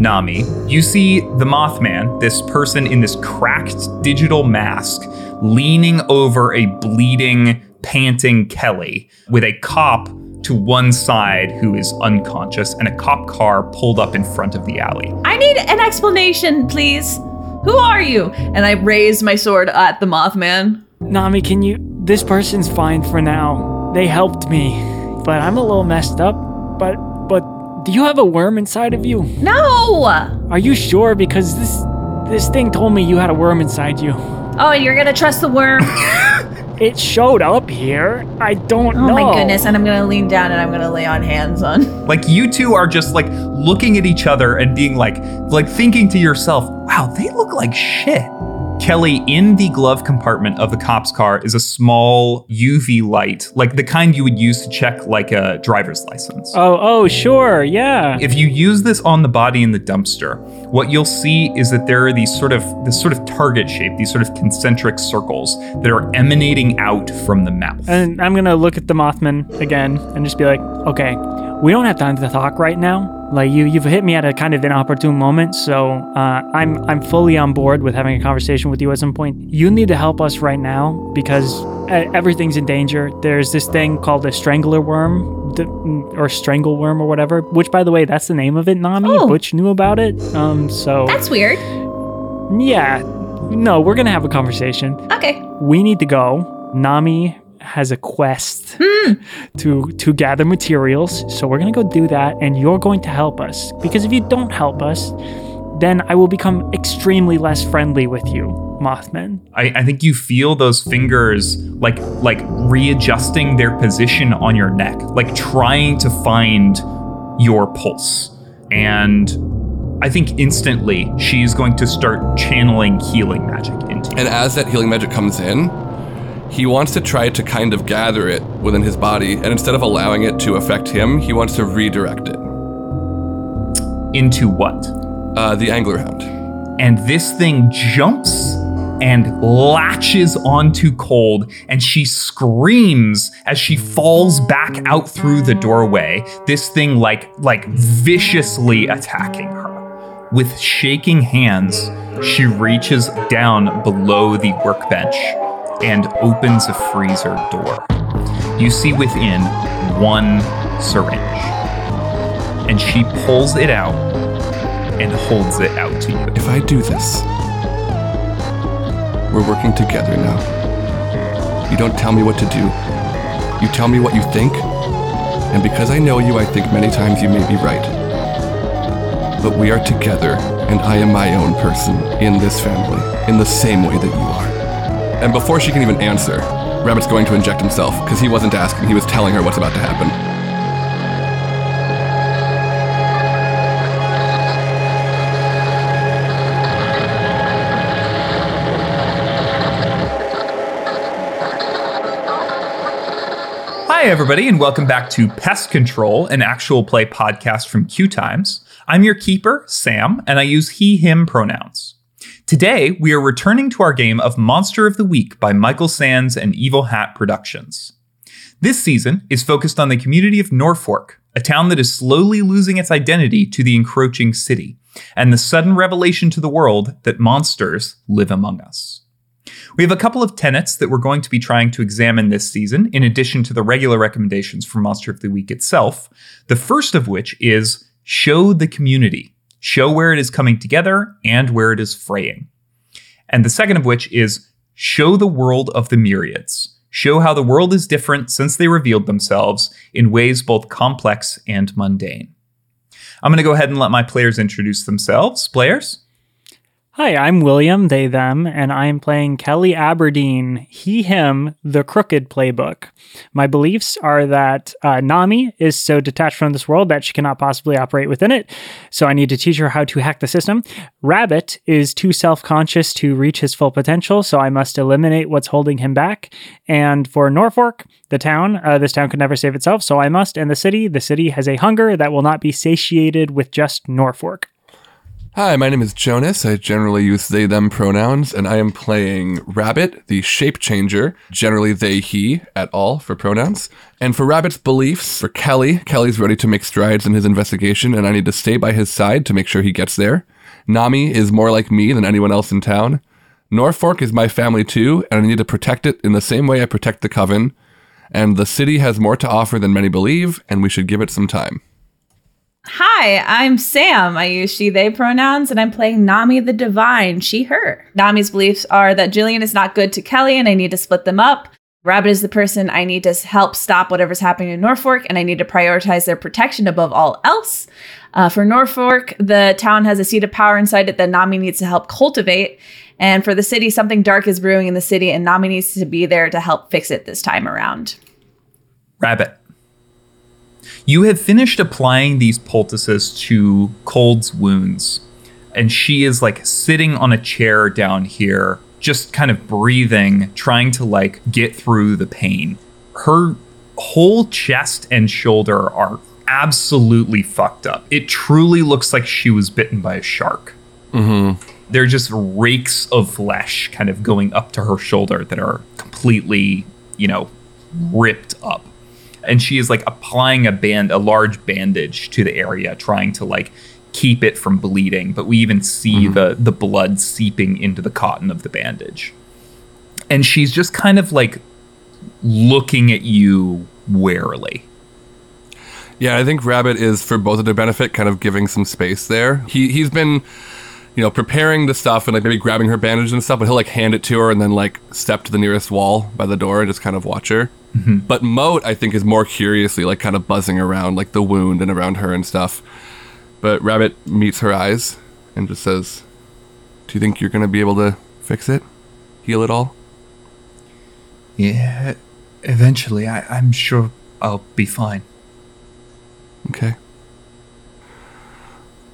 Nammi, you see the Mothman, this person in this cracked digital mask, leaning over a bleeding, panting Kelly with a cop to one side who is unconscious and a cop car pulled up in front of the alley. I need an explanation, please. Who are you? And I raise my sword at the Mothman. Nammi, can you? This person's fine for now. They helped me, but I'm a little messed up. But, but, do you have a worm inside of you? No! Are you sure? Because this, this thing told me you had a worm inside you. Oh, and you're gonna trust the worm? It showed up here. I don't Oh know. Oh my goodness, and I'm gonna lean down and I'm gonna lay on hands on. Like you two are just like looking at each other and being like like thinking to yourself, "Wow, they look like shit." Kelly, in the glove compartment of the cop's car is a small UV light, like the kind you would use to check like a driver's license. Oh, oh, sure, yeah. If you use this on the body in the dumpster, what you'll see is that there are these sort of this sort of target shape, these sort of concentric circles that are emanating out from the mouth. And I'm gonna look at the Mothman again and just be like, okay, we don't have time to talk right now. Like you, you've hit me at a kind of inopportune moment, so uh, I'm I'm fully on board with having a conversation with you at some point. You need to help us right now because everything's in danger. There's this thing called a strangler worm, or strangle worm, or whatever. Which, by the way, that's the name of it. Nammi, Oh. Butch knew about it. Um, so That's weird. yeah, no, we're gonna have a conversation Okay. we need to go. Nammi has a quest to to gather materials, so we're gonna go do that, and you're going to help us. Because if you don't help us, then I will become extremely less friendly with you, Mothman. I, I think you feel those fingers like like readjusting their position on your neck, like trying to find your pulse. And I think instantly she's going to start channeling healing magic into you. And as that healing magic comes in, he wants to try to kind of gather it within his body, and instead of allowing it to affect him, he wants to redirect it. Into what? Uh, the angler hound. And this thing jumps and latches onto Cold, and she screams as she falls back out through the doorway. This thing like like viciously attacking her. With shaking hands, she reaches down below the workbench and opens a freezer door. You see within one syringe. And she pulls it out and holds it out to you. If I do this, we're working together now. You don't tell me what to do. You tell me what you think. And because I know you, I think many times you may be right. But we are together, and I am my own person in this family, in the same way that you are. And before she can even answer, Rabbit's going to inject himself, because he wasn't asking, he was telling her what's about to happen. Hi, everybody, and welcome back to Pest Control, an actual play podcast from Q Times. I'm your keeper, Sam, and I use he, him pronouns. Today, we are returning to our game of Monster of the Week by Michael Sands and Evil Hat Productions. This season is focused on the community of Norfork, a town that is slowly losing its identity to the encroaching city, and the sudden revelation to the world that monsters live among us. We have a couple of tenets that we're going to be trying to examine this season, in addition to the regular recommendations for Monster of the Week itself. The first of which is show the community, show where it is coming together and where it is fraying. And the second of which is show the world of the myriads, show how the world is different since they revealed themselves in ways both complex and mundane. I'm going to go ahead and let my players introduce themselves. Players? Hi, I'm William, they, them, and I'm playing Kelly Aberdeen, he, him, the crooked playbook. My beliefs are that uh, Nammi is so detached from this world that she cannot possibly operate within it, so I need to teach her how to hack the system. Rabbit is too self conscious to reach his full potential, so I must eliminate what's holding him back. And for Norfork, the town, uh, this town could never save itself, so I must. And the city, the city has a hunger that will not be satiated with just Norfork. Hi, my name is Jonas. I generally use they, them pronouns, and I am playing Rabbit, the shape changer, generally they, he, at all for pronouns. And for Rabbit's beliefs, for Kelly, Kelly's ready to make strides in his investigation, and I need to stay by his side to make sure he gets there. Nammi is more like me than anyone else in town. Norfork is my family too, and I need to protect it in the same way I protect the Coven. And the city has more to offer than many believe, and we should give it some time. Hi, I'm Sam. I use she, they pronouns, and I'm playing Nammi the Divine, she, her. Nammi's beliefs are that Jillian is not good to Kelly and I need to split them up. Rabbit is the person I need to help stop whatever's happening in Norfork, and I need to prioritize their protection above all else. Uh, for Norfork, the town has a seat of power inside it that Nammi needs to help cultivate. And for the city, something dark is brewing in the city, and Nammi needs to be there to help fix it this time around. Rabbit. You have finished applying these poultices to Cold's wounds, and she is like sitting on a chair down here, just kind of breathing, trying to like get through the pain. Her whole chest and shoulder are absolutely fucked up. It truly looks like she was bitten by a shark. Mm-hmm. They're just rakes of flesh kind of going up to her shoulder that are completely, you know, ripped up and she is like applying a band a large bandage to the area trying to like keep it from bleeding but we even see Mhm. the the blood seeping into the cotton of the bandage and she's just kind of like looking at you warily Yeah, I think Rabbit is for both of their benefit, kind of giving some space there. He he's been, you know, preparing the stuff and like maybe grabbing her bandage and stuff, but he'll like hand it to her and then like step to the nearest wall by the door and just kind of watch her. Mm-hmm. But Moat, I think, is more curiously like kind of buzzing around like the wound and around her and stuff. But Rabbit meets her eyes and just says, "Do you think you're gonna be able to fix it, heal it all?" yeah eventually I, i'm sure i'll be fine Okay.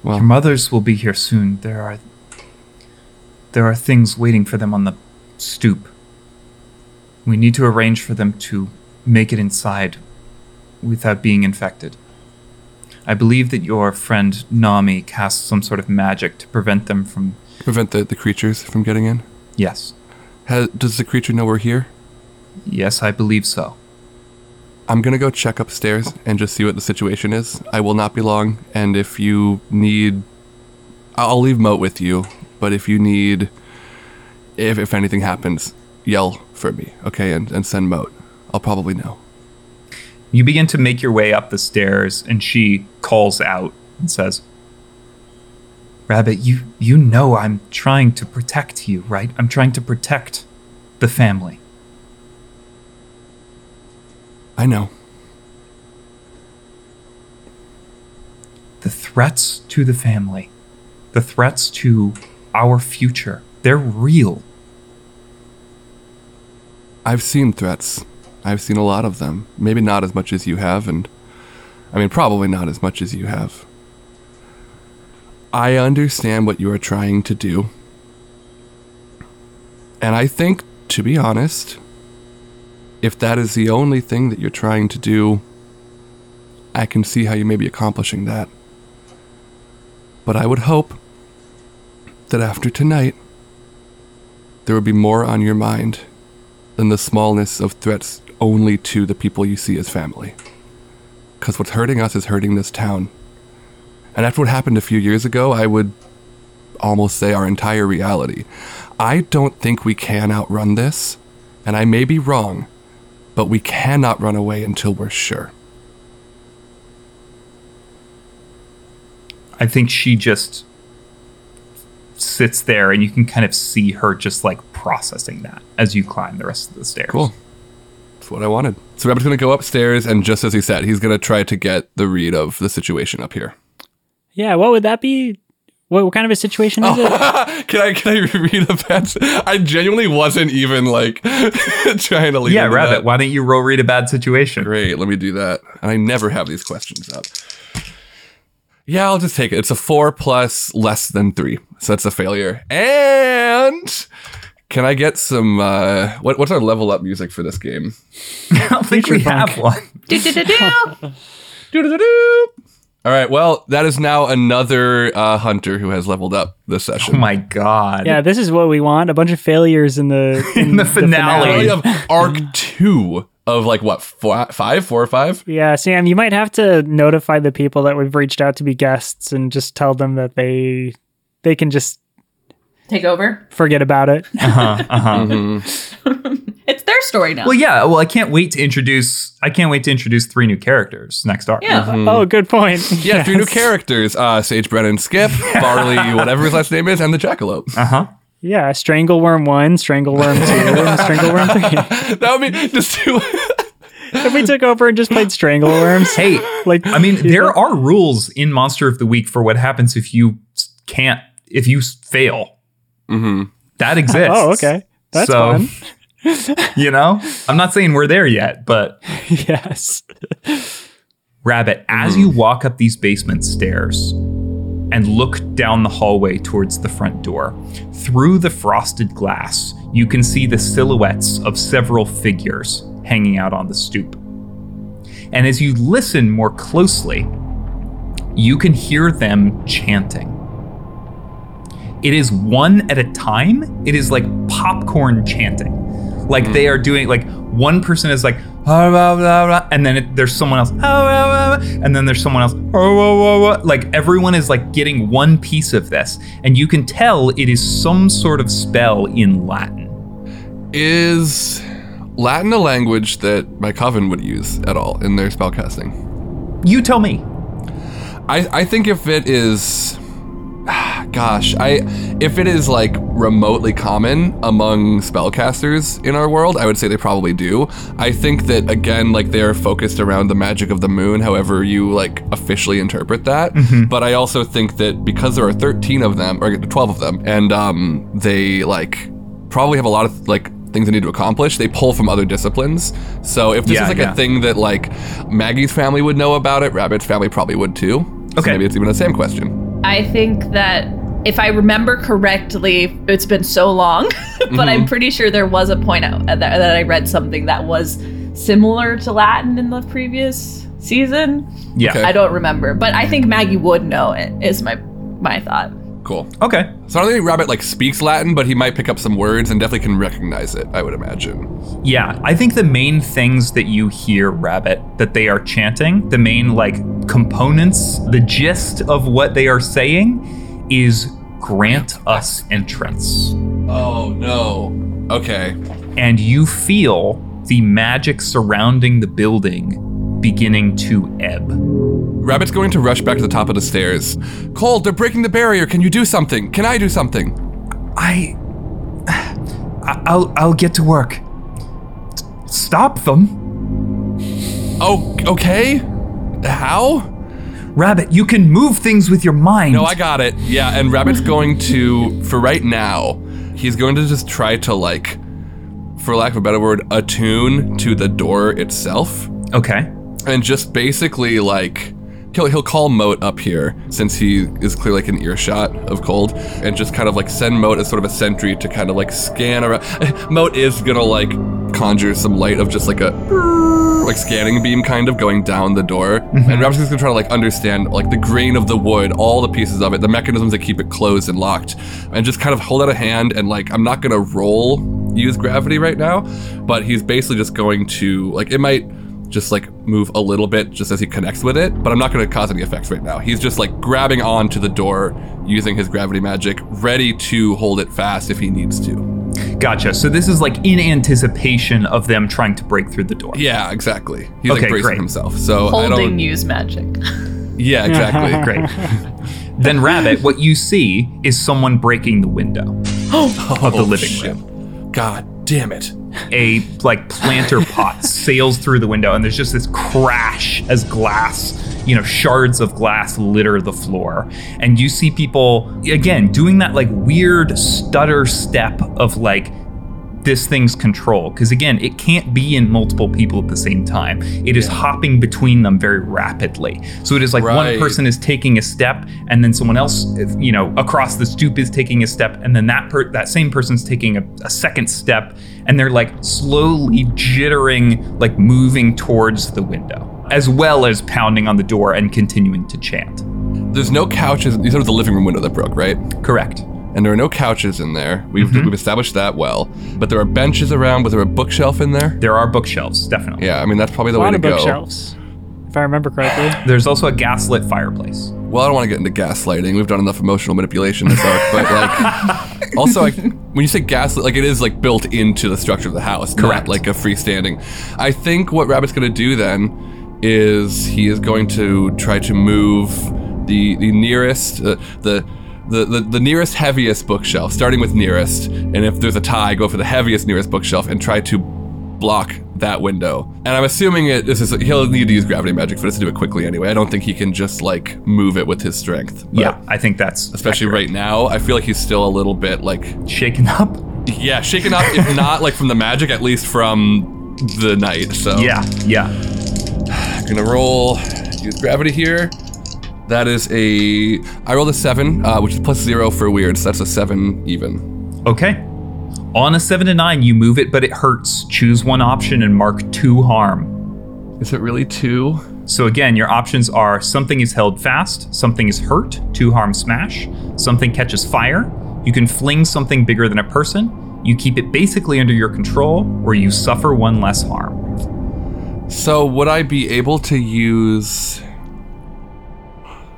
Well, Your mothers will be here soon. There are there are things waiting for them on the stoop. We need to arrange for them to make it inside without being infected. I believe that your friend Nammi cast some sort of magic to prevent them from prevent the, the creatures from getting in. Yes. Has, does the creature know we're here? Yes, I believe so. I'm gonna go check upstairs and just see what the situation is. I will not be long, and if you need, I'll leave Moat with you. But if you need, if if anything happens, yell for me, okay, and and send Moat. I'll probably know. You begin to make your way up the stairs, and she calls out and says, Rabbit, you, you know I'm trying to protect you, right? I'm trying to protect the family. I know. The threats to the family, the threats to our future, they're real. I've seen threats. I've seen a lot of them. Maybe not as much as you have, and I mean, probably not as much as you have. I understand what you are trying to do. And I think, to be honest, if that is the only thing that you're trying to do, I can see how you may be accomplishing that. But I would hope that after tonight, there would be more on your mind than the smallness of threats only to the people you see as family. Because what's hurting us is hurting this town. And after what happened a few years ago, I would almost say our entire reality. I don't think we can outrun this, and I may be wrong, but we cannot run away until we're sure. I think she just sits there, and you can kind of see her just like processing that as you climb the rest of the stairs. Cool. That's what I wanted. So Rabbit's gonna go upstairs, and just as he said, he's gonna try to get the read of the situation up here. Yeah, what would that be? What, what kind of a situation is it? can I can I read a bad? I genuinely wasn't even like trying to lead. Yeah, into Rabbit, that. why don't you roll read a bad situation? Great, let me do that. And I never have these questions up. Yeah, I'll just take it. It's a four plus less than three, so that's a failure. And can I get some? uh what, What's our level up music for this game? I don't think we Future have one. Do-do-do-do. Doo-doo-doo-doo. All right. Well, that is now another uh, hunter who has leveled up this session. Oh my god. Yeah, this is what we want. A bunch of failures in the In the finale. Finale of arc two of like what four, five, four or five? Yeah, Sam, you might have to notify the people that we've reached out to be guests and just tell them that they they can just Take over. forget about it. Uh-huh, uh-huh. Mm-hmm. It's their story now. Well, yeah. Well, I can't wait to introduce. I can't wait to introduce three new characters next arc. yeah. Oh, good point. Yeah, three new characters: uh, Sage Brennan, Skip, Barley, whatever his last name is, and the Jackalope. Uh huh. Yeah, Strangleworm 1, Strangleworm 2, and Strangleworm 3. that would be just two. if we took over and just played Strangleworms, Hey, like I mean, there are rules in Monster of the Week for what happens if you can't, if you s- fail. hmm That exists. Oh, okay. That's So- fun. You know, I'm not saying we're there yet, but yes. Rabbit, as you mm. walk up these basement stairs and look down the hallway towards the front door, through the frosted glass, you can see the silhouettes of several figures hanging out on the stoop. And as you listen more closely, you can hear them chanting. It is one at a time. It is like popcorn chanting. Like they are doing, like one person is like, "Ah, blah, blah, blah," and then it, there's someone else, "Ah, blah, blah, blah," and then there's someone else, "Ah, blah, blah, blah." like everyone is like getting one piece of this. And you can tell it is some sort of spell in Latin. Is Latin a language that my coven would use at all in their spellcasting? You tell me. I, I think if it is gosh i if it is like remotely common among spellcasters in our world i would say they probably do. I think that again like they're focused around the magic of the moon however you like officially interpret that. But i also think that because there are 13 of them or 12 of them and um they like probably have a lot of like things they need to accomplish they pull from other disciplines. So if this Yeah, is like yeah. a thing that like maggie's family would know about it rabbit's family probably would too. So Okay. maybe it's even the same question I think that if I remember correctly, it's been so long, but I'm mm-hmm. pretty sure there was a point out uh, that, that I read something that was similar to Latin in the previous season. Yeah. Okay. I don't remember, but I think Maggie would know it. Is my my thought. Cool. Okay. So I don't think Rabbit like speaks Latin, but he might pick up some words and definitely can recognize it. I would imagine. Yeah, I think the main things that you hear, Rabbit, that they are chanting, the main like components, the gist of what they are saying is grant us entrance. Oh no. Okay. And you feel the magic surrounding the building beginning to ebb. Rabbit's going to rush back to the top of the stairs. Cold, they're breaking the barrier. Can you do something? Can I do something? I I- I'll I'll get to work. Stop them. Oh, okay. How? Rabbit, you can move things with your mind. No, I got it. Yeah, and Rabbit's going to, for right now, he's going to just try to like, for lack of a better word, attune to the door itself. Okay. And just basically like he'll, he'll call Moat up here since he is clearly like an earshot of cold and just kind of like send Moat as sort of a sentry to kind of like scan around. Moat is gonna like conjure some light of just like a like scanning beam kind of going down the door. Mm-hmm. And Rabbit's gonna try to like understand like the grain of the wood all the pieces of it the mechanisms that keep it closed and locked and just kind of hold out a hand and like I'm not gonna roll use gravity right now but he's basically just going to like it might just like move a little bit just as he connects with it, but I'm not going to cause any effects right now. He's just like grabbing onto the door using his gravity magic, ready to hold it fast if he needs to. Gotcha. So this is like in anticipation of them trying to break through the door. Yeah, exactly. He's Okay, like bracing great. himself. So I Holding don't. use magic. Yeah, exactly. Great. then, Rabbit, what you see is someone breaking the window of the Oh, living shit. room. God damn it. A like planter pot sails through the window, and there's just this crash as glass, you know, shards of glass litter the floor. And you see people again doing that like weird stutter step of like this thing's control because again it can't be in multiple people at the same time it is hopping between them very rapidly so it is like one person is taking a step and then someone else you know across the stoop is taking a step and then that per- that same person's taking a, a second step and they're like slowly jittering like moving towards the window as well as pounding on the door and continuing to chant. There's no couches. It was the living room window that broke, right? Correct. And there are no couches in there. We've, Mm-hmm. we've established that well. But there are benches around. Was there a bookshelf in there? There are bookshelves, definitely. Yeah, I mean that's probably A the way lot to of go. bookshelves, if I remember correctly. There's also a gaslit fireplace. Well, I don't want to get into gaslighting. We've done enough emotional manipulation this arc, but like, also, like, when you say gaslit, like it is like built into the structure of the house, Correct. not like a freestanding. I think what Rabbit's going to do then is he is going to try to move the the nearest uh, the. The, the, the nearest heaviest bookshelf, starting with nearest, and if there's a tie, go for the heaviest nearest bookshelf and try to block that window. And I'm assuming it this is he'll need to use gravity magic for this to do it quickly anyway. I don't think he can just like move it with his strength. But yeah, I think that's Especially right now, I feel like he's still a little bit like shaken up. yeah, shaken up if not like from the magic, at least from the night. So Yeah, yeah. gonna roll use gravity here. That is a I rolled a seven, uh, which is plus zero for weird, so that's a seven even. Okay. On a seven to nine, you move it, but it hurts. Choose one option and mark two harm. Is it really two? So again, your options are something is held fast, something is hurt, two harm smash, something catches fire, you can fling something bigger than a person, you keep it basically under your control, or you suffer one less harm. So would I be able to use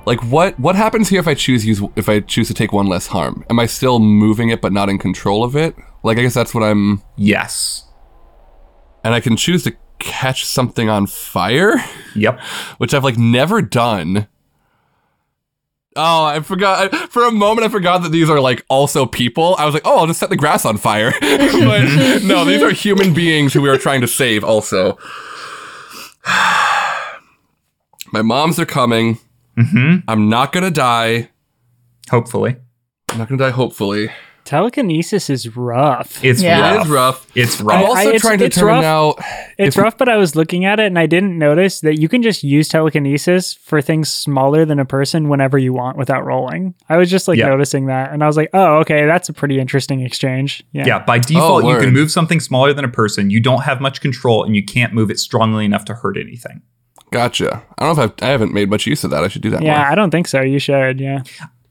like what what happens here if I choose use if I choose to take one less harm? Am I still moving it but not in control of it? Like I guess that's what I'm Yes. and I can choose to catch something on fire, Yep. which I've like never done. Oh, I forgot. I, for a moment, I forgot that these are like also people. I was like, oh, I'll just set the grass on fire. but no, these are human beings who we are trying to save also. My moms are coming. Mm-hmm. I'm not gonna die. Hopefully. I'm not gonna die, hopefully. Telekinesis is rough. It's Yeah. Rough. is rough. It's I'm rough. I- also it's- trying to it's determine rough. now. It's if- rough, but I was looking at it and I didn't notice that you can just use telekinesis for things smaller than a person whenever you want without rolling. I was just like Yeah. noticing that and I was like, oh, okay, that's a pretty interesting exchange. Yeah. Yeah, by default, you can move something smaller than a person. You don't have much control, and you can't move it strongly enough to hurt anything. Gotcha. I don't know if I've, I haven't made much use of that. I should do that Yeah, more. I don't think so. You should. Yeah.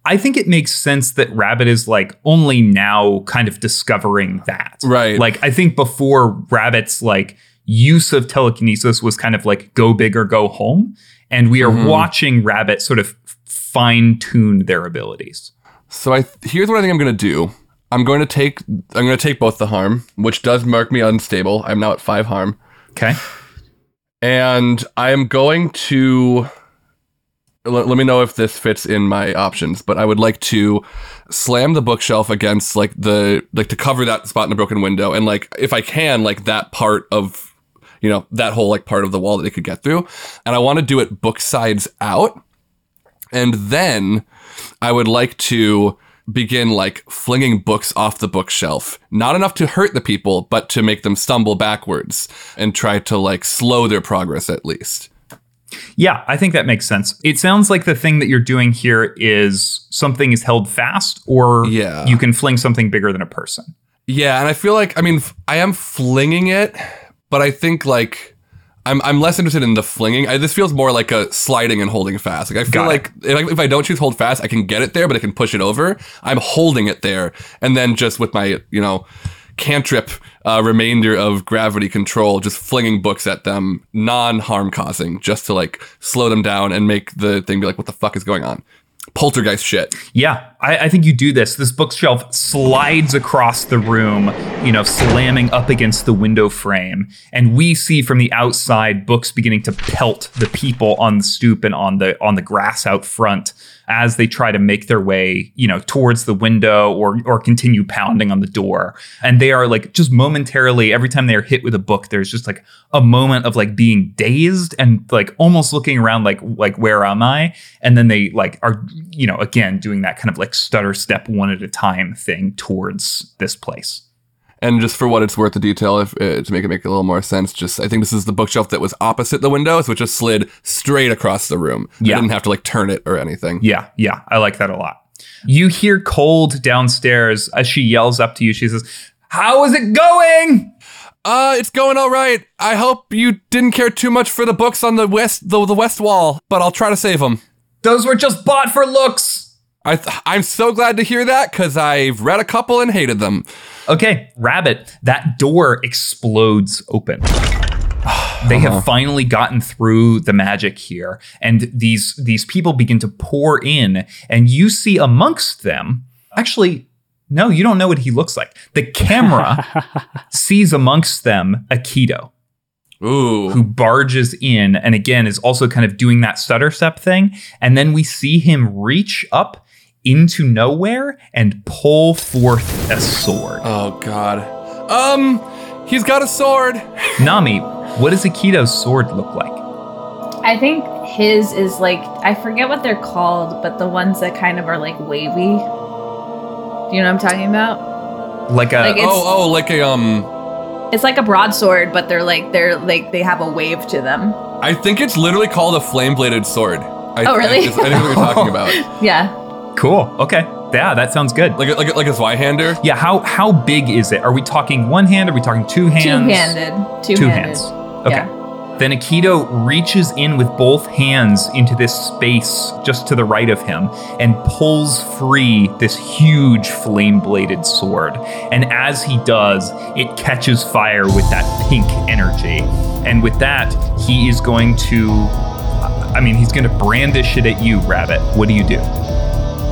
I think it makes sense that Rabbit is like only now kind of discovering that. Right. Like, I think before Rabbit's like use of telekinesis was kind of like go big or go home. And we are Mhm. watching Rabbit sort of fine tune their abilities. So I here's what I think I'm gonna do. I'm going to take I'm gonna take both the harm, which does mark me unstable. I'm now at five harm, Okay. And I am going to. Let, let me know if this fits in my options, but I would like to slam the bookshelf against like the like to cover that spot in the broken window, and like if I can, like that part of you know that whole like part of the wall that they could get through, and I want to do it book sides out, and then I would like to begin like flinging books off the bookshelf. Not enough to hurt the people, but to make them stumble backwards and try to like slow their progress at least. Yeah, I think that makes sense. It sounds like the thing that you're doing here is something is held fast, or Yeah. you can fling something bigger than a person. Yeah, and I feel like I mean I am flinging it, but I think like I'm I'm less interested in the flinging. I, this feels more like a sliding and holding fast. Like I feel Got like if I, if I don't choose hold fast, I can get it there, but I can push it over. I'm holding it there, and then just with my you know cantrip uh, remainder of gravity control, just flinging books at them, non harm causing, just to like slow them down and make the thing be like, what the fuck is going on? Poltergeist shit. Yeah, I, I think you do this. This bookshelf slides across the room, you know, slamming up against the window frame. And we see from the outside books beginning to pelt the people on the stoop and on the on the grass out front as they try to make their way, you know, towards the window or or continue pounding on the door. And they are like just momentarily, every time they are hit with a book, there's just like a moment of like being dazed and like almost looking around like like where am I? And then they like are, you know, again doing that kind of like stutter step one at a time thing towards this place. And just for what it's worth, the detail, if uh, to make it make a little more sense, just I think this is the bookshelf that was opposite the window, so it just slid straight across the room. Yeah. I didn't have to like turn it or anything. Yeah, yeah, I like that a lot. You hear Cold downstairs as she yells up to you. She says, "How is it going?" Uh, it's going all right. I hope you didn't care too much for the books on the west the, the west wall, but I'll try to save them. Those were just bought for looks. I th- I'm so glad to hear that because I've read a couple and hated them. Okay, Rabbit, that door explodes open. They have uh-huh. finally gotten through the magic here, and these these people begin to pour in, and you see amongst them. Actually, no, you don't know what he looks like. The camera sees amongst them Aikido, Ooh. who barges in, and again is also kind of doing that stutter step thing. And then we see him reach up into nowhere and pull forth a sword. Oh God. Um, he's got a sword. Nammi, what does Aikido's sword look like? I think his is like I forget what they're called, but the ones that kind of are like wavy. Do you know what I'm talking about? Like a Like oh, oh, like a um. It's like a broadsword, but they're like they're like they have a wave to them. I think it's literally called a flame bladed sword. I, Oh, really? I, I think what you're talking about. Yeah. Cool. Okay. Yeah, that sounds good. Like a, like a, like a Zweihander. yeah, how how big is it? Are we talking one hand? Are we talking two hands? Two-handed. Two-handed. Two hands. Okay. Yeah. Then Aikido reaches in with both hands into this space just to the right of him and pulls free this huge flame bladed sword. And as he does, it catches fire with that pink energy. And with that, he is going to. I mean, he's going to brandish it at you, Rabbit. What do you do?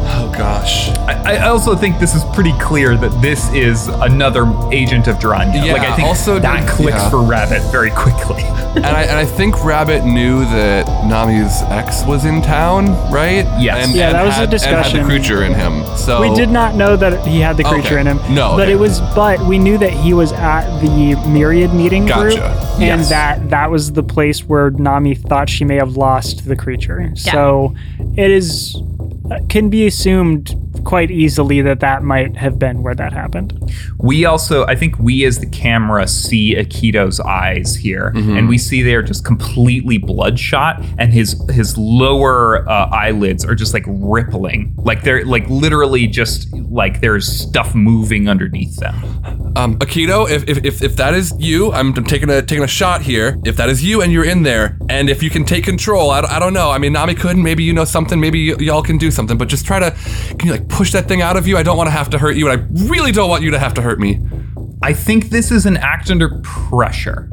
Oh gosh. I, I also think this is pretty clear that this is another agent of Duranya. Yeah, like I think also that did- clicks yeah. for Rabbit very quickly. and I and I think Rabbit knew that Nammi's ex was in town, right? Yes. And, Yeah, and that was had, the And had discussion. the creature in him. So We did not know that he had the creature Okay. in him. No, but okay. it was. But we knew that he was at the Myriad meeting group, Gotcha. and Yes. that that was the place where Nammi thought she may have lost the creature. So it is can be assumed quite easily that that might have been where that happened. We also, I think we as the camera see Akito's eyes here, Mm-hmm. and we see they're just completely bloodshot, and his his lower uh, eyelids are just like rippling, like they're like literally just like there's stuff moving underneath them. Um, Akito, if, if, if, if that is you, I'm, I'm taking a taking a shot here. If that is you and you're in there, and if you can take control, I, don't- I don't know. I mean, Nammi couldn't. Maybe you know something. Maybe y- y'all can do something. But just try to, can you like push that thing out of you? I don't want to have to hurt you, and I really don't want you to have to hurt me. I think this is an act under pressure.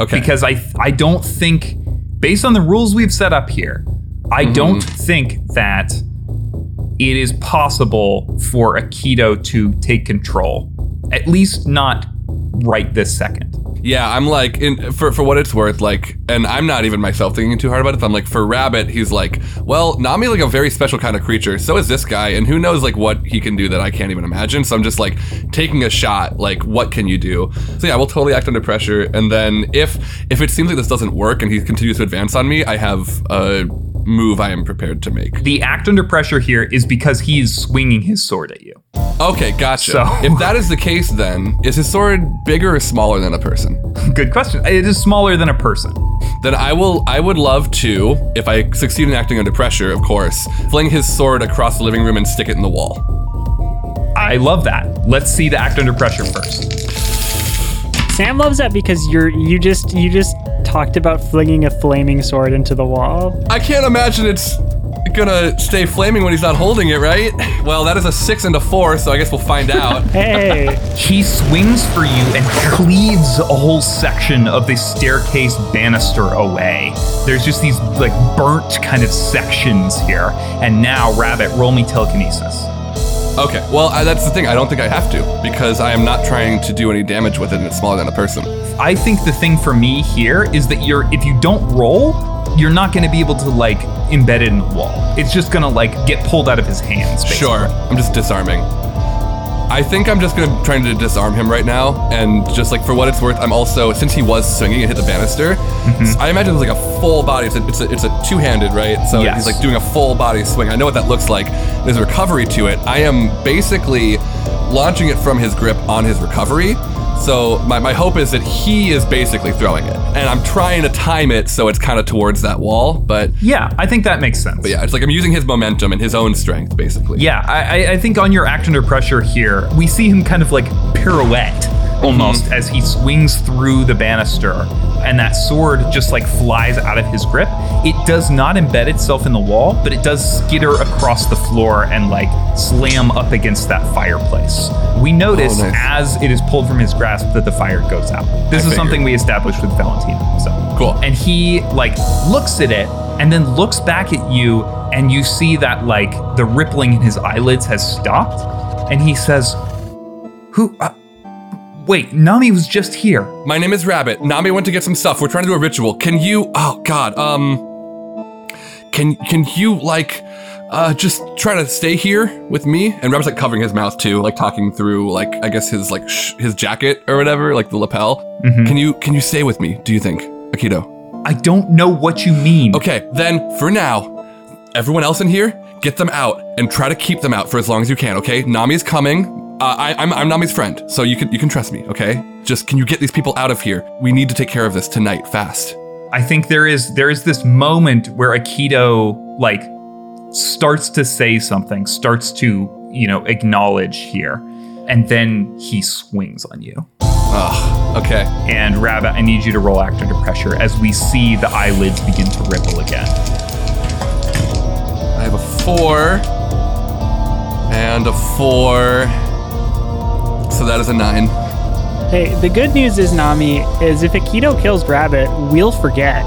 Okay. because I I don't think based on the rules we've set up here, I Mm-hmm. don't think that it is possible for Aikido to take control. At least not right this second. Yeah, I'm like, in, for for what it's worth, like, and I'm not even myself thinking too hard about it. I'm like, for Rabbit, he's like, well, Nammi like a very special kind of creature. So is this guy, and who knows like what he can do that I can't even imagine. So I'm just like taking a shot. Like, what can you do? So yeah, we'll totally act under pressure. And then if if it seems like this doesn't work and he continues to advance on me, I have a move I am prepared to make. The act under pressure here is because he is swinging his sword at you. Okay, gotcha. So- if that is the case, then is his sword bigger or smaller than a person? Good question. It is smaller than a person. Then I will. I would love to, if I succeed in acting under pressure, of course, fling his sword across the living room and stick it in the wall. I love that. Let's see the act under pressure first. Sam loves that because you're you just you just talked about flinging a flaming sword into the wall. I can't imagine it's gonna stay flaming when he's not holding it, right? Well, that is a six and a four, so I guess we'll find out. Hey, He swings for you and cleaves a whole section of the staircase banister away. There's just these like burnt kind of sections here. And now, Rabbit, roll me telekinesis. Okay. Well, I, that's the thing. I don't think I have to because I am not trying to do any damage with it, and it's smaller than a person. I think the thing for me here is that you're if you don't roll, you're not going to be able to like embed it in the wall. It's just going to like get pulled out of his hands. basically. Sure. I'm just disarming. I think I'm just gonna trying to disarm him right now, and just like for what it's worth, I'm also since he was swinging and hit the banister, Mm-hmm. I imagine it's like a full body. It's a it's a, it's a two-handed, right? So Yes. he's like doing a full body swing. I know what that looks like. There's a recovery to it. I am basically launching it from his grip on his recovery. So my, my hope is that he is basically throwing it, and I'm trying to time it so it's kind of towards that wall. But Yeah, I think that makes sense. but yeah, it's like I'm using his momentum and his own strength, basically. Yeah, I, I- I think on your act under pressure here, we see him kind of like pirouette mm-hmm. almost as he swings through the banister and that sword just like flies out of his grip. It does not embed itself in the wall, but it does skitter across the floor and like slam up against that fireplace. We notice Oh, nice. as it is pulled from his grasp that the fire goes out. This I is something we established with Valentina. So Cool. and he like looks at it and then looks back at you and you see that like the rippling in his eyelids has stopped and he says who uh, wait Nammi was just here My name is Rabbit. Nammi went to get some stuff. We're trying to do a ritual. Can you? Oh God. Um. Can can you like, uh, just try to stay here with me? And Rabbit's like covering his mouth too, like talking through like I guess his like sh- his jacket or whatever, like the lapel. Can you can you stay with me? Do you think, Akito? i don't know what you mean Okay, then for now, everyone else in here, get them out and try to keep them out for as long as you can. Okay, Nammi's coming. Uh, I, I'm, I'm Nammi's friend, so you can you can trust me. Okay, just can you get these people out of here? We need to take care of this tonight, fast. i think there is there is this moment where akito like starts to say something starts to you know acknowledge here and then he swings on you Ugh. Okay. and Rabbit, I need you to roll act under pressure as we see the eyelids begin to ripple again. I have a four and a four, so that is a nine. Hey, the good news is, Nammi, is if Akito kills Rabbit, we'll forget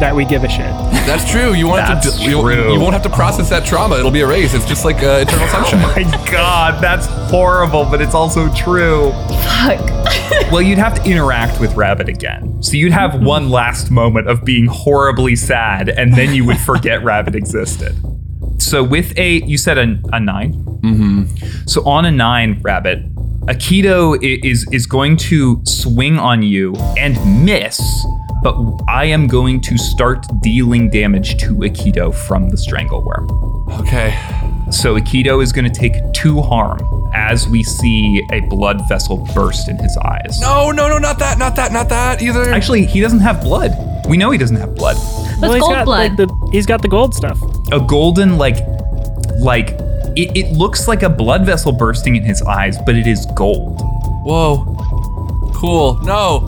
that we give a shit. That's true. You won't have to. That's You, you won't have to process that trauma. It'll be erased. It's just like uh, Eternal Sunshine. oh My God, that's horrible, but it's also true. Fuck. Well, you'd have to interact with Rabbit again. So you'd have one last moment of being horribly sad, and then you would forget Rabbit existed. So with a, you said a, a 9 Mm-hmm. So on a nine, Rabbit, Akito i- is is going to swing on you and miss, but I am going to start dealing damage to Akito from the strangle worm. Okay. So Akito is going to take two harm as we see a blood vessel burst in his eyes. No, no, no, not that, not that, not that either. Actually, he doesn't have blood. We know he doesn't have blood. That's he's gold got, blood. Like, the, he's got the gold stuff. A golden, like, like, it, it looks like a blood vessel bursting in his eyes, but it is gold. Whoa. Cool. No.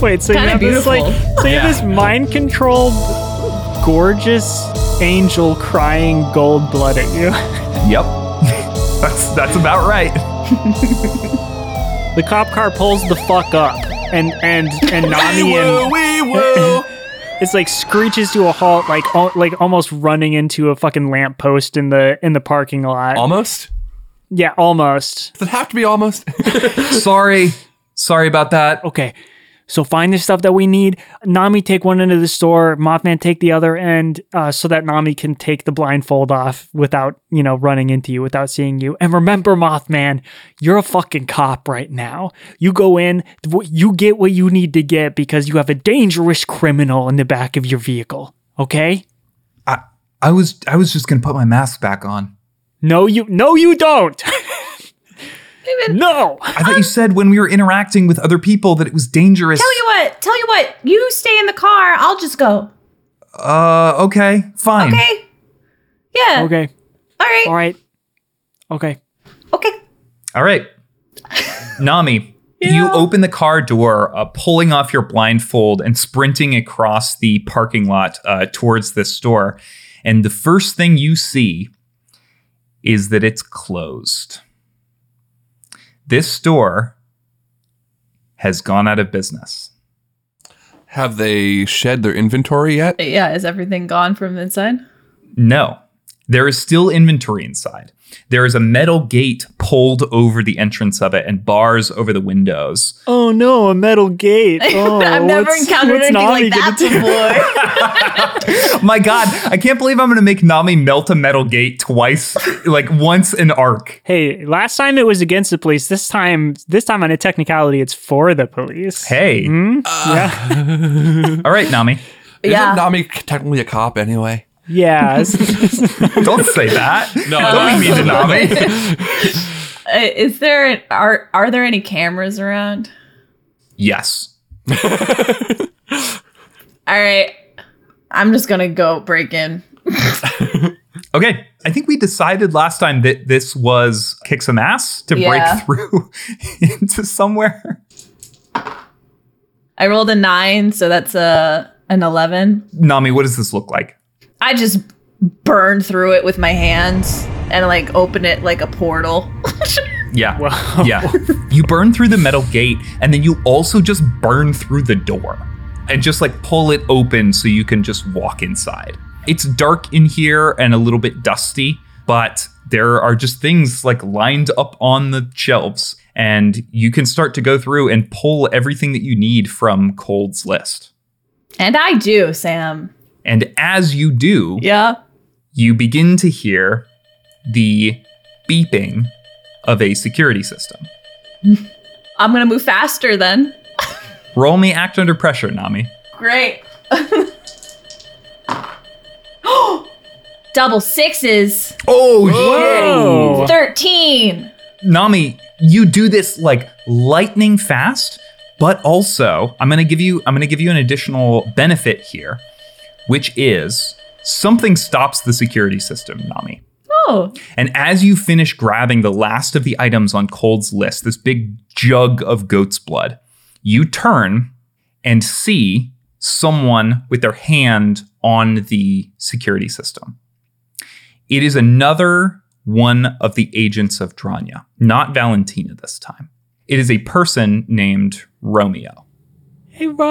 Wait, so you Kinda have this like, so you have this mind-controlled, gorgeous angel crying gold blood at you. Yep. that's that's about right. The cop car pulls the fuck up, and and and Nammi and wee woo. It's like screeches to a halt, like al- like almost running into a fucking lamppost in the in the parking lot. almost. yeah, almost. Does it have to be almost? Sorry. Sorry about that. Okay. So find the stuff that we need. Nammi take one end of the store, Mothman take the other end, uh, so that Nammi can take the blindfold off without, you know, running into you, without seeing you. And remember, Mothman, you're a fucking cop right now. You go in, you get what you need to get because you have a dangerous criminal in the back of your vehicle. Okay? I I was I was just gonna put my mask back on. No, you, no, you don't. no. I thought you said when we were interacting with other people that it was dangerous. Tell you what, tell you what, you stay in the car, I'll just go. Uh, okay, fine. Okay? Yeah. Okay. All right. All right. Okay. Okay. All right. Nammi, you Yeah. open the car door, uh, pulling off your blindfold and sprinting across the parking lot uh, towards this store. And the first thing you see is that it's closed. This store has gone out of business. have they shed their inventory yet? Yeah, is everything gone from inside? No, there is still inventory inside. There is a metal gate pulled over the entrance of it and bars over the windows. Oh no, a metal gate. Oh, I've never what's- encountered what's anything Nammi like gonna that do? before. My God, I can't believe I'm going to make Nammi melt a metal gate twice, like once an arc. Hey, last time it was against the police. This time, this time on a technicality, it's for the police. Hey, Hmm? yeah, all right, Nammi. Isn't Nammi technically a cop anyway? Yeah. don't say that. No, don't be mean to Nammi. Uh, is there are are there any cameras around? yes. All right. I'm just going to go break in. Okay, I think we decided last time that this was kick some ass to Yeah. break through into somewhere. I rolled a nine, so that's a an eleven. Nammi, what does this look like? I just burn through it with my hands and like open it like a portal. Yeah. Wow. Yeah. You burn through the metal gate and then you also just burn through the door and just like pull it open so you can just walk inside. It's dark in here and a little bit dusty, but there are just things like lined up on the shelves and you can start to go through and pull everything that you need from Cold's list. and I do, Sam. And as you do, Yeah. you begin to hear the beeping of a security system. I'm gonna move faster then. Roll me act under pressure, Nammi. Great. Double sixes. Oh, Whoa. 13. Nammi, you do this like lightning fast, but also I'm gonna give you I'm gonna give you an additional benefit here, which is something stops the security system, Nammi. Oh. And as you finish grabbing the last of the items on Cold's list, this big jug of goat's blood, you turn and see someone with their hand on the security system. It is another one of the agents of Dranya, not Valentina this time. It is a person named Romeo. Hey, Romeo,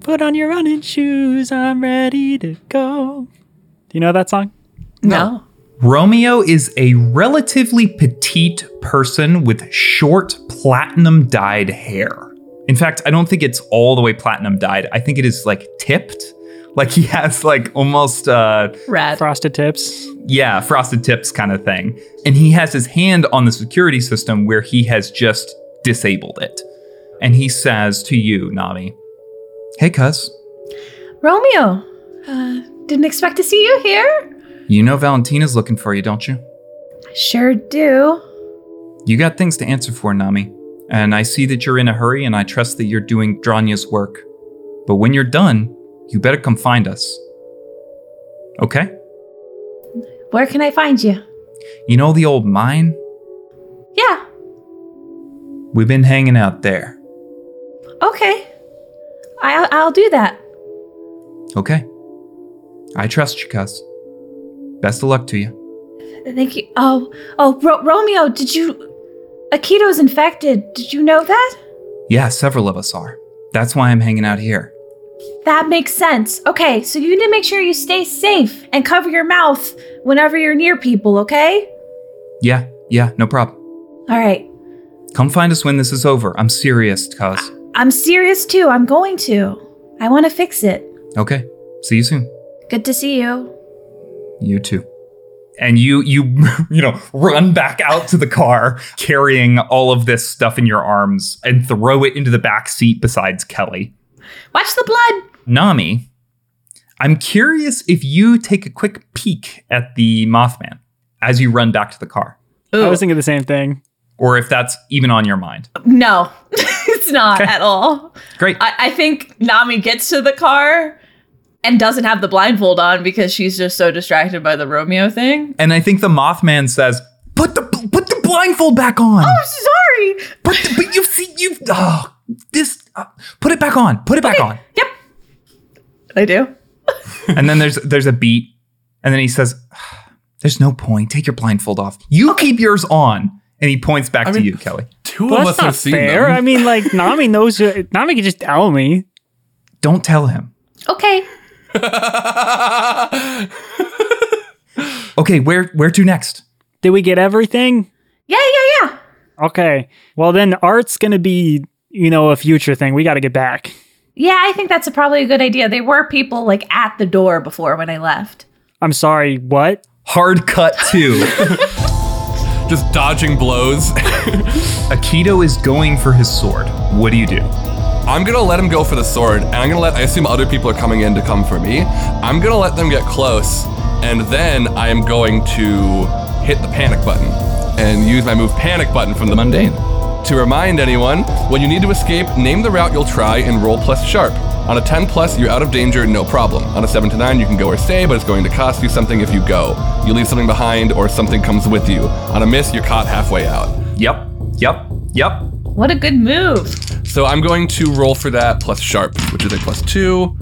put on your running shoes. I'm ready to go. Do you know that song? No. Romeo is a relatively petite person with short platinum dyed hair. In fact, I don't think it's all the way platinum dyed. I think it is like tipped. Like he has like almost uh Rad. Frosted Tips. yeah, frosted tips kind of thing. And he has his hand on the security system where he has just disabled it. And he says to you, Nammi, "Hey cuz, Romeo. Uh, didn't expect to see you here. you know Valentina's looking for you, don't you?" I Sure do. You got things to answer for, Nammi. And I see that you're in a hurry, and I trust that you're doing Dranya's work. But when you're done, you better come find us. Okay? Where can I find you? You know the old mine? Yeah. We've been hanging out there. Okay. I'll, I'll do that. Okay? I trust you, cuz. Best of luck to you. Thank you. Oh, oh, Ro- Romeo, did you. Akito's infected. Did you know that? Yeah, several of us are. That's why I'm hanging out here. That makes sense. Okay, so you need to make sure you stay safe and cover your mouth whenever you're near people, okay? Yeah, yeah, no problem. All right. Come find us when this is over. I'm serious, cuz. I'm serious too. I'm going to. I want to fix it. Okay. See you soon. Good to see you. You too. And you you you know run back out to the car carrying all of this stuff in your arms and throw it into the back seat besides Kelly. Watch the blood. Nammi, I'm curious if you take a quick peek at the Mothman as you run back to the car, I was thinking the same thing. or if that's even on your mind. No, it's not Okay. at all. Great. I, I think Nammi gets to the car and doesn't have the blindfold on because she's just so distracted by the Romeo thing. and I think the Mothman says, "Put the put the blindfold back on." I'm sorry. But but you see you oh this uh, put it back on. Put it back on. Yep. I do. and then there's there's a beat, and then he says, "There's no point. Take your blindfold off. You keep yours on." And he points back to mean- you, Kelly. Two Well, of that's us not have seen fair. I them. mean, like Nammi knows. Nammi can just tell me. Don't tell him. Okay. Okay, where where to next? Did we get everything? Yeah, yeah, yeah. Okay. Well, then art's gonna be, you know, a future thing. We got to get back. Yeah, I think that's a, probably a good idea. There were people like at the door before when I left. I'm sorry. What? Hard cut to Just dodging blows. Akito is going for his sword. What do you do? I'm gonna let him go for the sword, and I'm gonna let. I assume other people are coming in to come for me. I'm gonna let them get close, and then I am going to hit the panic button and use my move panic button from the Mundane. To remind anyone, when you need to escape, name the route you'll try and roll plus sharp. On a 10 plus, you're out of danger, no problem. On a 7 to 9, you can go or stay, but it's going to cost you something if you go. You leave something behind or something comes with you. On a miss, you're caught halfway out. Yep. Yep. Yep. What a good move. So I'm going to roll for that plus sharp, which is a plus 2.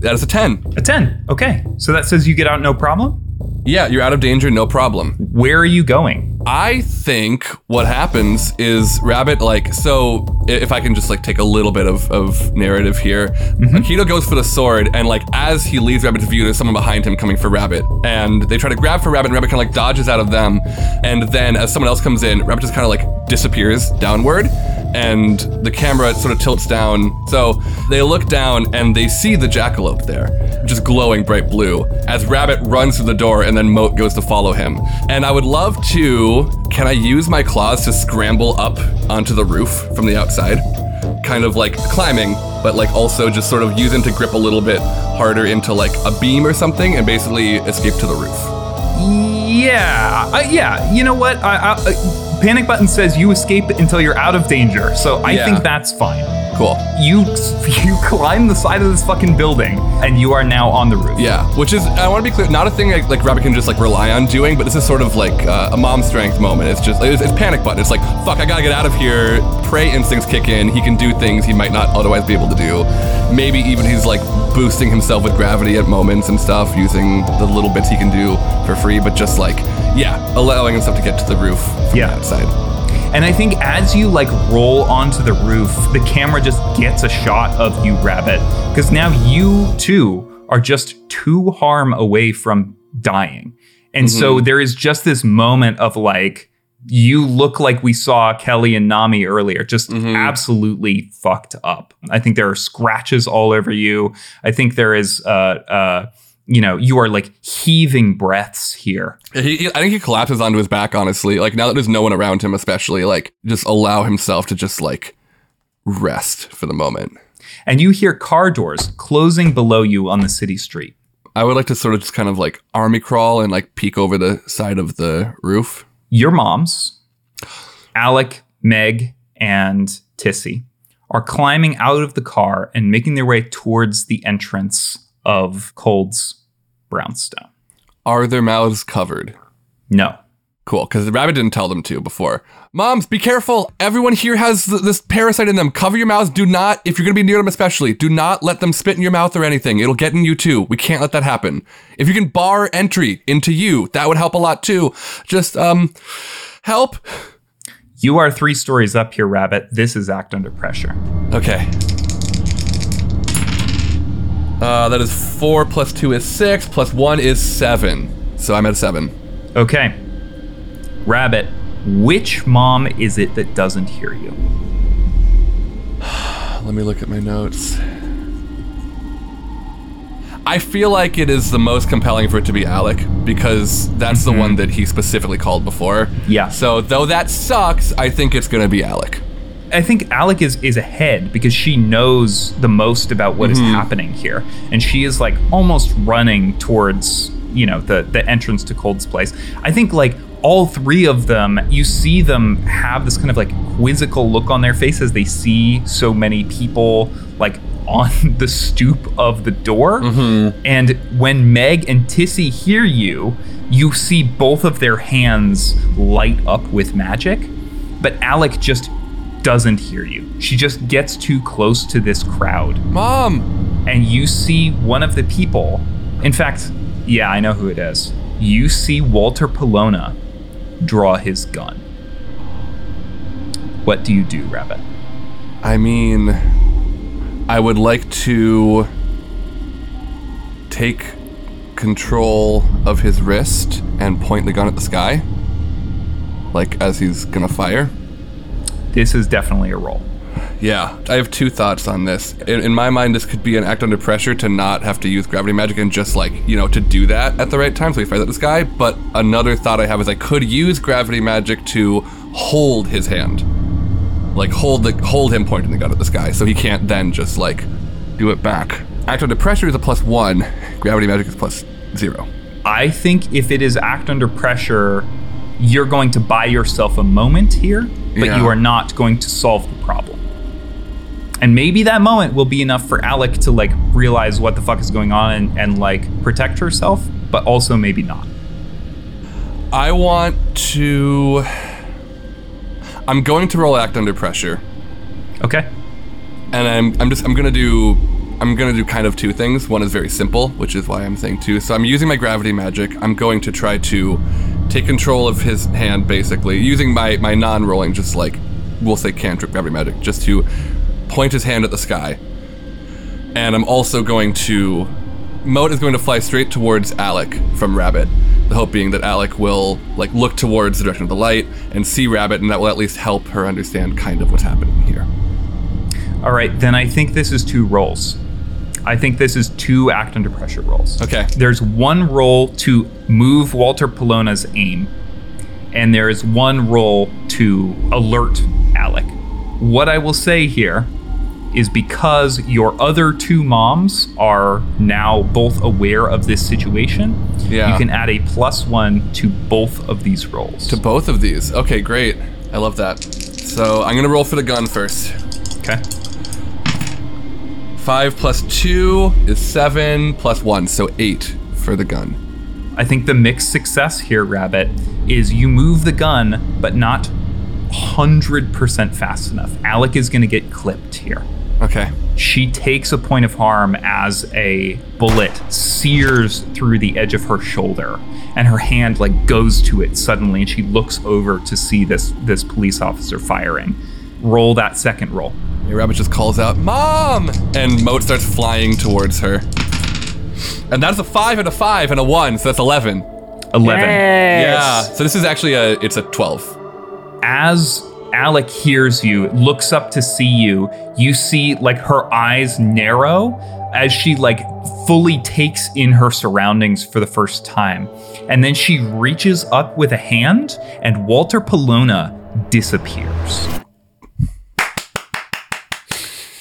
That is a 10. A 10. Okay. So that says you get out no problem. Yeah, you're out of danger, no problem. Where are you going? I think what happens is Rabbit, like, so if I can just like take a little bit of, of narrative here, mm-hmm. Akito goes for the sword, and like as he leaves Rabbit's view, there's someone behind him coming for Rabbit, and they try to grab for Rabbit, and Rabbit kind of like dodges out of them, and then as someone else comes in, Rabbit just kind of like disappears downward, and the camera sort of tilts down. So they look down and they see the jackalope there, just glowing bright blue, as Rabbit runs through the door and then Moat goes to follow him. And I would love to. Can I use my claws to scramble up onto the roof from the outside? Kind of like climbing, but like also just sort of using to grip a little bit harder into like a beam or something and basically escape to the roof. Yeah. Uh, yeah. You know what? I, I, uh, panic button says you escape until you're out of danger. So I Yeah. think that's fine. Cool. You you climb the side of this fucking building and you are now on the roof. Yeah, which is I want to be clear, not a thing like, like Rabbit can just like rely on doing, but this is sort of like uh, a mom strength moment. It's just it's, it's panic button. It's like fuck, I gotta get out of here. Prey instincts kick in. He can do things he might not otherwise be able to do. Maybe even he's like boosting himself with gravity at moments and stuff, using the little bits he can do for free. But just like yeah, allowing himself to get to the roof from Yeah. the outside. And I think as you like roll onto the roof, the camera just gets a shot of you, Rabbit, because now you too are just two harm away from dying. And so there is just this moment of like, you look like we saw Kelly and Nammi earlier, just absolutely fucked up. I think there are scratches all over you. I think there is, uh, uh, you know, you are like heaving breaths here. He, he- I think he collapses onto his back, honestly. Like now that there's no one around him, especially like just allow himself to just like rest for the moment. And you hear car doors closing below you on the city street. I would like to sort of just kind of like army crawl and like peek over the side of the roof. your moms, Alec, Meg, and Tissy, are climbing out of the car and making their way towards the entrance of Cold's brownstone. Are their mouths covered? No. Cool, because the rabbit didn't tell them to before. Moms, be careful. Everyone here has th- this parasite in them. Cover your mouths. Do not, if you're going to be near them especially, do not let them spit in your mouth or anything. It'll get in you too. We can't let that happen. If you can bar entry into you, that would help a lot too. Just, um, help. You are three stories up here, Rabbit. This is Act Under Pressure. Okay. Uh, that is four plus two is six, plus one is seven. So I'm at seven. Okay. Rabbit, which mom is it that doesn't hear you? Let me look at my notes. I feel like it is the most compelling for it to be Alec because that's the one that he specifically called before. Yeah. So though that sucks, I think it's gonna be Alec. I think Alec is is ahead because she knows the most about what is mm-hmm. happening here, and she is like almost running towards you know the the entrance to Cold's place. I think like all three of them, you see them have this kind of like quizzical look on their face as they see so many people like on the stoop of the door. Mm-hmm. And when Meg and Tissy hear you, you see both of their hands light up with magic. But Alec just doesn't hear you. She just gets too close to this crowd, Mom! and you see one of the people. In fact, yeah, I know who it is. You see Walther Polona draw his gun. What do you do, Rabbit? I mean, I would like to take control of his wrist and point the gun at the sky. Like as he's gonna fire. This is definitely a roll. Yeah, I have two thoughts on this. In, in my mind, this could be an act under pressure to not have to use gravity magic and just like, you know, to do that at the right time so he fires at this guy. But another thought I have is I could use gravity magic to hold his hand. Like hold the hold him pointing the gun at this guy so he can't then just like do it back. Act under pressure is a plus one, gravity magic is plus zero. I think if it is act under pressure, you're going to buy yourself a moment here, but Yeah. you are not going to solve the problem. And maybe that moment will be enough for Alec to like realize what the fuck is going on and, and like protect herself, but also maybe not. I want to. I'm going to roll act under pressure, Okay. and I'm I'm just I'm gonna do I'm gonna do kind of two things. One is very simple, which is why I'm saying two. So I'm using my gravity magic. I'm going to try to take control of his hand, basically using my my non-rolling, just like we'll say cantrip gravity magic, just to point his hand at the sky. And I'm also going to Moat is going to fly straight towards Alec from Rabbit. The hope being that Alec will like look towards the direction of the light and see Rabbit, and that will at least help her understand kind of what's happening here. All right, then I think this is two rolls. I think this is two act under pressure rolls. Okay. There's one roll to move Walther Polona's aim, and there is one roll to alert Alec. What I will say here is because your other two moms are now both aware of this situation, Yeah. you can add a plus one to both of these rolls. To both of these. Okay, great. I love that. So I'm gonna roll for the gun first. okay. Five plus two is seven, plus one, so eight for the gun. I think the mixed success here, Rabbit, is you move the gun, but not 100% fast enough. Alec is going to get clipped here. Okay. She takes a point of harm as a bullet sears through the edge of her shoulder, and her hand like goes to it suddenly, and she looks over to see this this police officer firing. Roll that second roll. Your rabbit just calls out, Mom! And Moat starts flying towards her. And that's a five and a five and a one, so that's 11. 11. Yeah. So this is actually a, it's a 12. as Alec hears you, looks up to see you, you see like her eyes narrow as she like fully takes in her surroundings for the first time. And then she reaches up with a hand and Walther Polona disappears.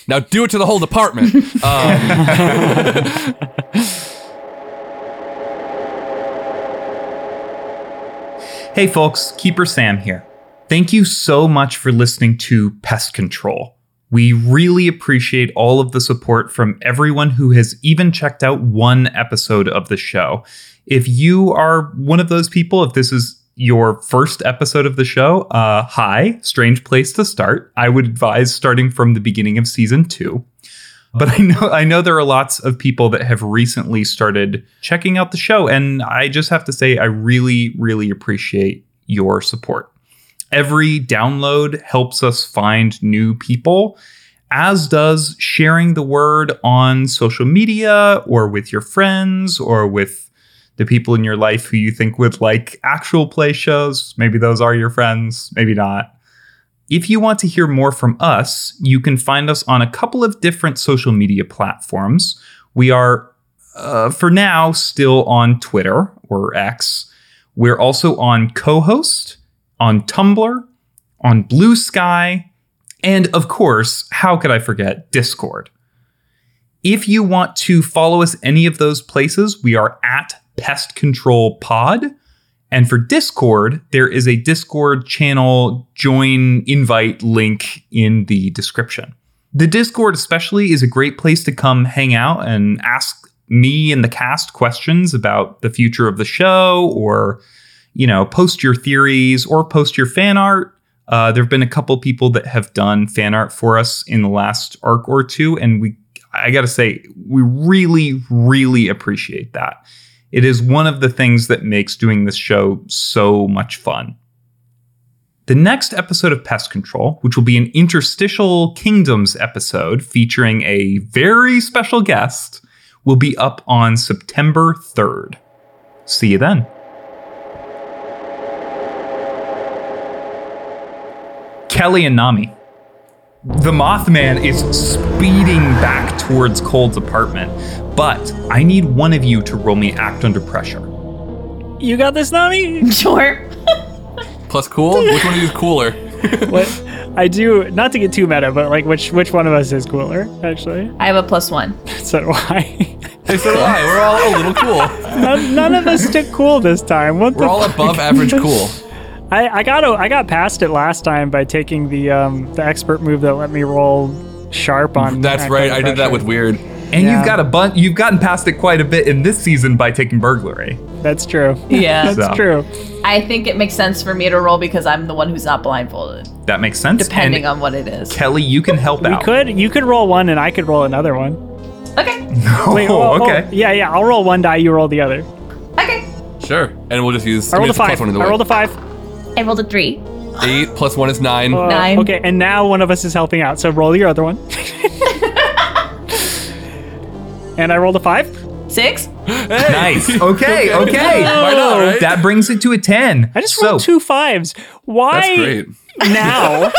Now do it to the whole department. um, Hey folks, Keeper Sam here. Thank you so much for listening to Pest Control. We really appreciate all of the support from everyone who has even checked out one episode of the show. If you are one of those people, if this is your first episode of the show, uh, hi, strange place to start. I would advise starting from the beginning of season two. But I know I know there are lots of people that have recently started checking out the show and I just have to say I really really appreciate your support. Every download helps us find new people as does sharing the word on social media or with your friends or with the people in your life who you think would like actual play shows. Maybe those are your friends, maybe not. If you want to hear more from us, you can find us on a couple of different social media platforms. We are, uh, for now, still on Twitter or X. We're also on Cohost, on Tumblr, on Bluesky, and of course, how could I forget Discord? If you want to follow us any of those places, we are at Pest Control Pod. And for Discord, there is a Discord channel join invite link in the description. The Discord, especially, is a great place to come hang out and ask me and the cast questions about the future of the show or, you know, post your theories or post your fan art. Uh, there have been a couple people that have done fan art for us in the last arc or two, and we, I gotta say, we really, really appreciate that. It is one of the things that makes doing this show so much fun. The next episode of Pest Control, which will be an interstitial kingdoms episode featuring a very special guest, will be up on September 3rd. See you then. Kelly and Nammi. The Mothman is speeding back towards Cold's apartment, but I need one of you to roll me act under pressure. You got this, Nammi? Sure. plus cool? Which one of you is cooler? what? I do not to get too meta, but like which which one of us is cooler? Actually, I have a plus one. so why? Hey, so do I. We're all a little cool. none, none of us took cool this time. What We're the? all fuck? above average cool. I, I got o- I got past it last time by taking the um the expert move that let me roll sharp on. That's right. I did that with weird. And Yeah. you've got a bunch. You've gotten past it quite a bit in this season by taking burglary. That's true. Yeah. That's So. true. I think it makes sense for me to roll because I'm the one who's not blindfolded, That makes sense. depending and on what it is. Kelly, you can help We out. could. You could roll one, and I could roll another one. Okay. Wait, oh, oh, oh, okay. yeah, yeah. I'll roll one die. You roll the other. Okay. Sure. And we'll just use. I mean, rolled a plus five. I rolled a five. I rolled a three. Eight plus one is nine. Uh, Nine. Okay, and now one of us is helping out. So roll your other one. and I rolled a five. Six. Nice. Okay. Okay. Why not, right? That brings it to a ten. I just so, rolled two fives. Why That's great. Now? like,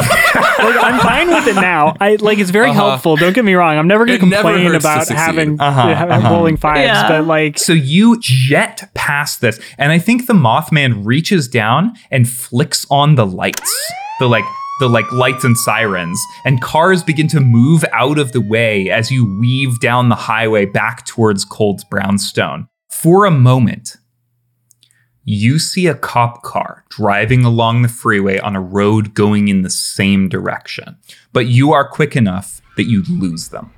I'm fine with it now. I like it's very Uh-huh. helpful. Don't get me wrong. I'm never gonna It complain hurts about succeed. having Uh-huh, ha- uh-huh. rolling fives, Yeah. but like So you jet past this, and I think the Mothman reaches down and flicks on the lights, the like the like lights and sirens, and cars begin to move out of the way as you weave down the highway back towards Cold's Brownstone. For a moment, you see a cop car driving along the freeway on a road going in the same direction, but you are quick enough that you lose them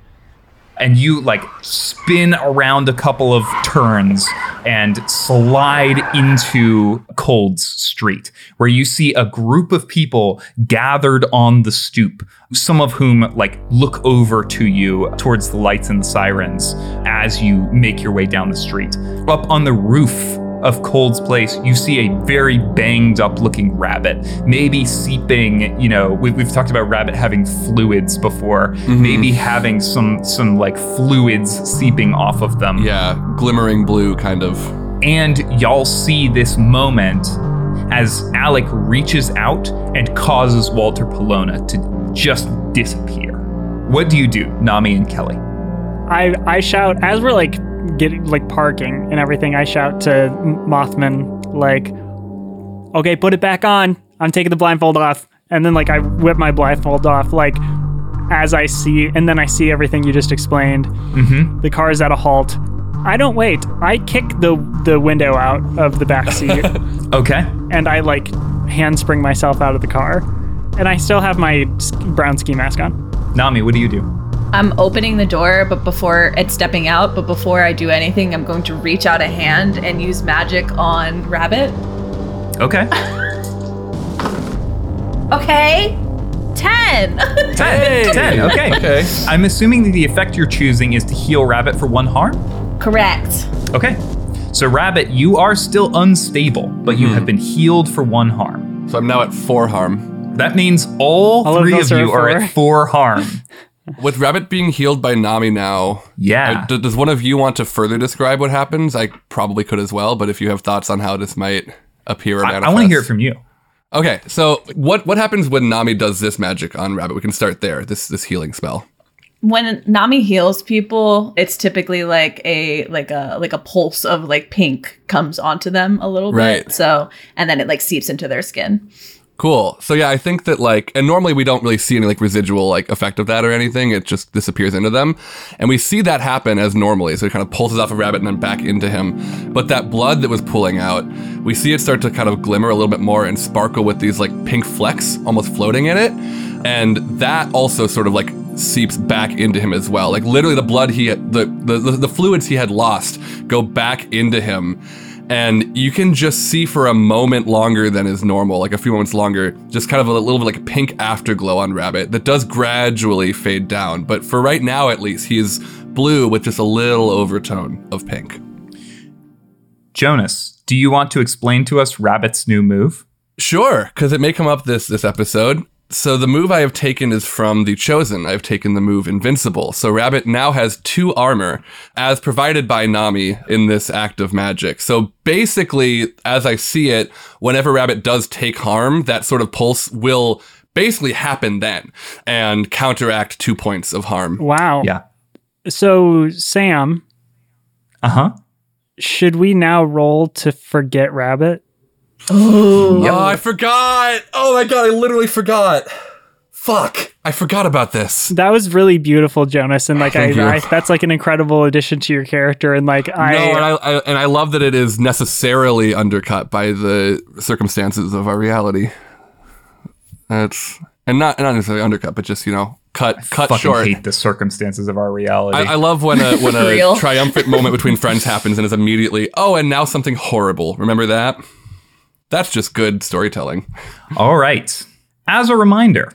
and you like spin around a couple of turns and slide into Cold's Street, where you see a group of people gathered on the stoop, some of whom like look over to you towards the lights and the sirens as you make your way down the street. Up on the roof of Cold's place, you see a very banged up looking rabbit, maybe seeping, you know, we, we've talked about rabbit having fluids before, mm-hmm. maybe having some, some like fluids seeping off of them. Yeah, glimmering blue kind of. And y'all see this moment as Alec reaches out and causes Walther Polona to just disappear. What do you do, Nammi and Kelly? I I shout as we're like getting like parking and everything. I shout to Mothman like, "Okay, put it back on. I'm taking the blindfold off." And then like I whip my blindfold off like as I see, and then I see everything you just explained. Mm-hmm. The car is at a halt. I don't wait. I kick the the window out of the back seat Okay. and I like handspring myself out of the car. And I still have my brown ski mask on. Nammi, what do you do? I'm opening the door, but before it's stepping out, but before I do anything, I'm going to reach out a hand and use magic on Rabbit. Okay. Okay. 10. 10. Hey! 10. Okay. Okay. I'm assuming that the effect you're choosing is to heal Rabbit for one harm. Correct. Okay. So, Rabbit, you are still unstable, but you have hmm. been healed for one harm. So I'm now at four harm. That means all, All three of us are you are four. at four harm. With Rabbit being healed by Nammi now, Yeah. uh, d- does one of you want to further describe what happens? I probably could as well, but if you have thoughts on how this might appear or I, manifest. want to hear it from you. Okay, so what what happens when Nammi does this magic on Rabbit? We can start there. This this healing spell. When Nammi heals people, it's typically like a like a like a pulse of like pink comes onto them a little Right. bit. So and then it like seeps into their skin. Cool. So yeah, I think that like, and normally we don't really see any like residual like effect of that or anything. It just disappears into them, and we see that happen as normally. So it kind of pulses off a rabbit and then back into him. But that blood that was pulling out, we see it start to kind of glimmer a little bit more and sparkle with these like pink flecks almost floating in it, and that also sort of like seeps back into him as well. Like literally, the blood he the the, the fluids he had lost go back into him and you can just see for a moment longer than is normal, like a few moments longer, just kind of a little bit like a pink afterglow on Rabbit that does gradually fade down. But for right now, at least, he's blue with just a little overtone of pink. Jonas, do you want to explain to us Rabbit's new move? Sure, because it may come up this this episode. So the move I have taken is from the Chosen. I've taken the move Invincible. So Rabbit now has two armor, as provided by Nammi in this act of magic. So basically, as I see it, whenever Rabbit does take harm, that sort of pulse will basically happen then and counteract two points of harm. Wow. Yeah. So, Sam, Uh huh. should we now roll to forget Rabbit? Oh. Oh, I forgot! Oh my god, I literally forgot. Fuck, I forgot about this. That was really beautiful, Jonas, and like I, I, that's like an incredible addition to your character. And like I, no, and I, I and I love that it is necessarily undercut by the circumstances of our reality. That's and not not necessarily undercut, but just you know cut cut Fucking short. hate the circumstances of our reality. I, I love when a when a triumphant moment between friends happens and is immediately oh and now something horrible. Remember that? That's just good storytelling. All right. As a reminder,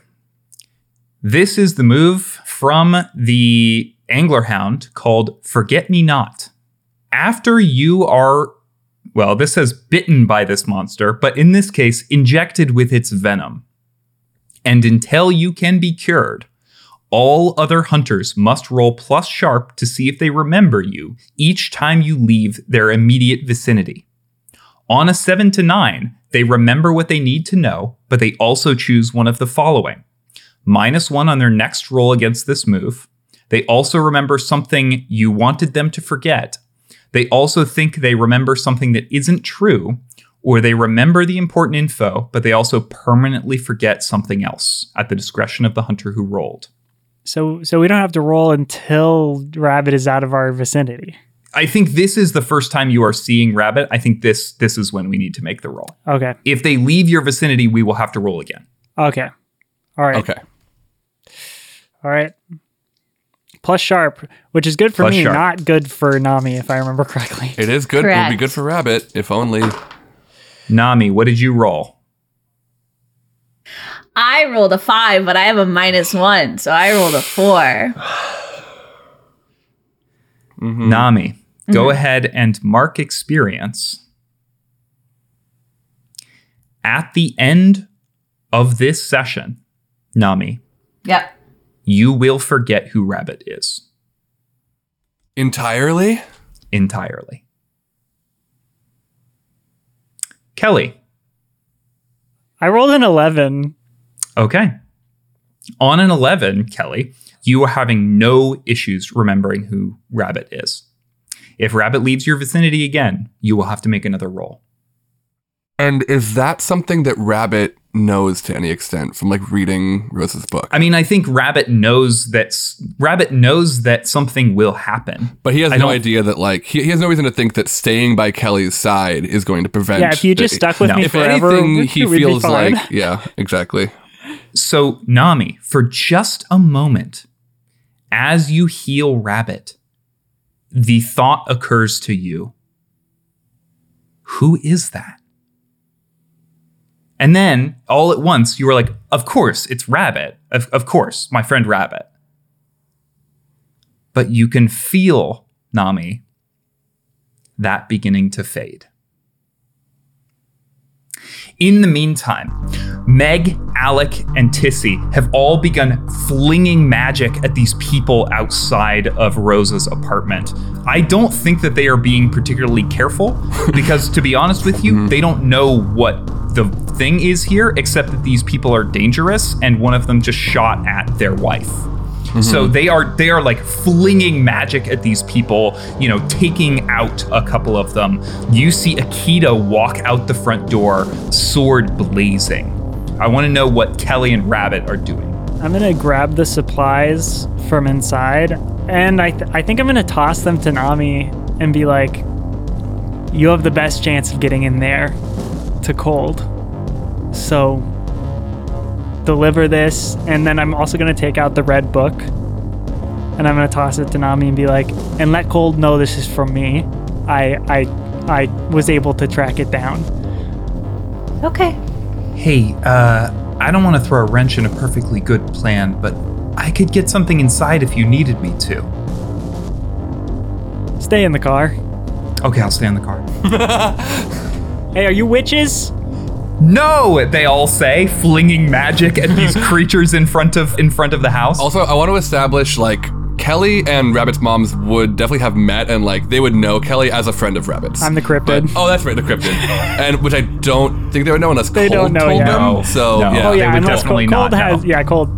this is the move from the Angler Hound called Forget Me Not. After you are, well, this says bitten by this monster, but in this case, injected with its venom. And until you can be cured, all other hunters must roll plus sharp to see if they remember you each time you leave their immediate vicinity. On a 7 to 9, they remember what they need to know, but they also choose one of the following minus 1 on their next roll against this move. They also remember something you wanted them to forget. They also think they remember something that isn't true, or they remember the important info, but they also permanently forget something else at the discretion of the hunter who rolled. So so we don't have to roll until Rabbit is out of our vicinity. I think this is the first time you are seeing Rabbit. I think this this is when we need to make the roll. Okay. If they leave your vicinity, we will have to roll again. Okay. All right. Okay. All right. Plus sharp, which is good for Plus me, sharp. not good for Nammi, if I remember correctly. It is good. It would be good for Rabbit if only. Nammi, what did you roll? I rolled a five, but I have a minus one, so I rolled a four. Nammi, go mm-hmm. ahead and mark experience. At the end of this session, Nammi, Yep. you will forget who Rabbit is Entirely? entirely. Kelly, I rolled an 11. okay. On an 11, Kelly, you are having no issues remembering who Rabbit is. If Rabbit leaves your vicinity again, you will have to make another roll. And is that something that Rabbit knows to any extent from like reading Rose's book? I mean, I think Rabbit knows that Rabbit knows that something will happen. But he has I no idea that like he, he has no reason to think that staying by Kelly's side is going to prevent. Yeah, if you just the- stuck with No. me if forever, anything, he feels like yeah, exactly. So, Nammi, for just a moment, as you heal Rabbit, the thought occurs to you Who is that? And then all at once, you were like, Of course, it's Rabbit. Of, of course, my friend Rabbit. But you can feel, Nammi, that beginning to fade. In the meantime, Meg, Alec, and Tissy have all begun flinging magic at these people outside of Rosa's apartment. I don't think that they are being particularly careful because, to be honest with you, they don't know what the thing is here, except that these people are dangerous and one of them just shot at their wife. So mm-hmm. they are they are like flinging magic at these people, you know, taking out a couple of them. You see Akito walk out the front door, sword blazing. I want to know what Kelly and Rabbit are doing. I'm gonna grab the supplies from inside, and I th- I think I'm gonna toss them to Nammi and be like, "You have the best chance of getting in there to Cold." So deliver this, and then I'm also gonna take out the red book, and I'm gonna toss it to Nammi and be like, "And let Cold know this is from me. I I I was able to track it down." Okay. Hey, uh, I don't want to throw a wrench in a perfectly good plan, but I could get something inside if you needed me to. Stay in the car. Okay, I'll stay in the car. Hey, are you witches? No, they all say, flinging magic at these creatures in front of in front of the house. Also, I want to establish like Kelly and Rabbit's moms would definitely have met and like they would know Kelly as a friend of Rabbit's. I'm the cryptid. But- oh, that's right, the cryptid, and which I don't think they would know unless They Cold don't know told yet. them. No, So no. yeah, oh yeah, would unless definitely Cold, not has know. yeah Cold.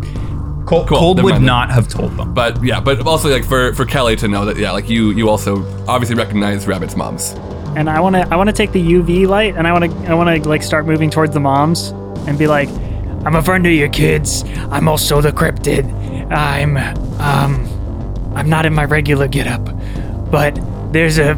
Cold, Cool, Cold never would mind then. not have told them. But yeah, but also like for for Kelly to know that yeah, like you you also obviously recognize Rabbit's moms. And I want to I want to take the UV light and I want to I want to like start moving towards the moms and be like, I'm a friend of your kids. I'm also the cryptid. I'm um I'm not in my regular getup, but there's a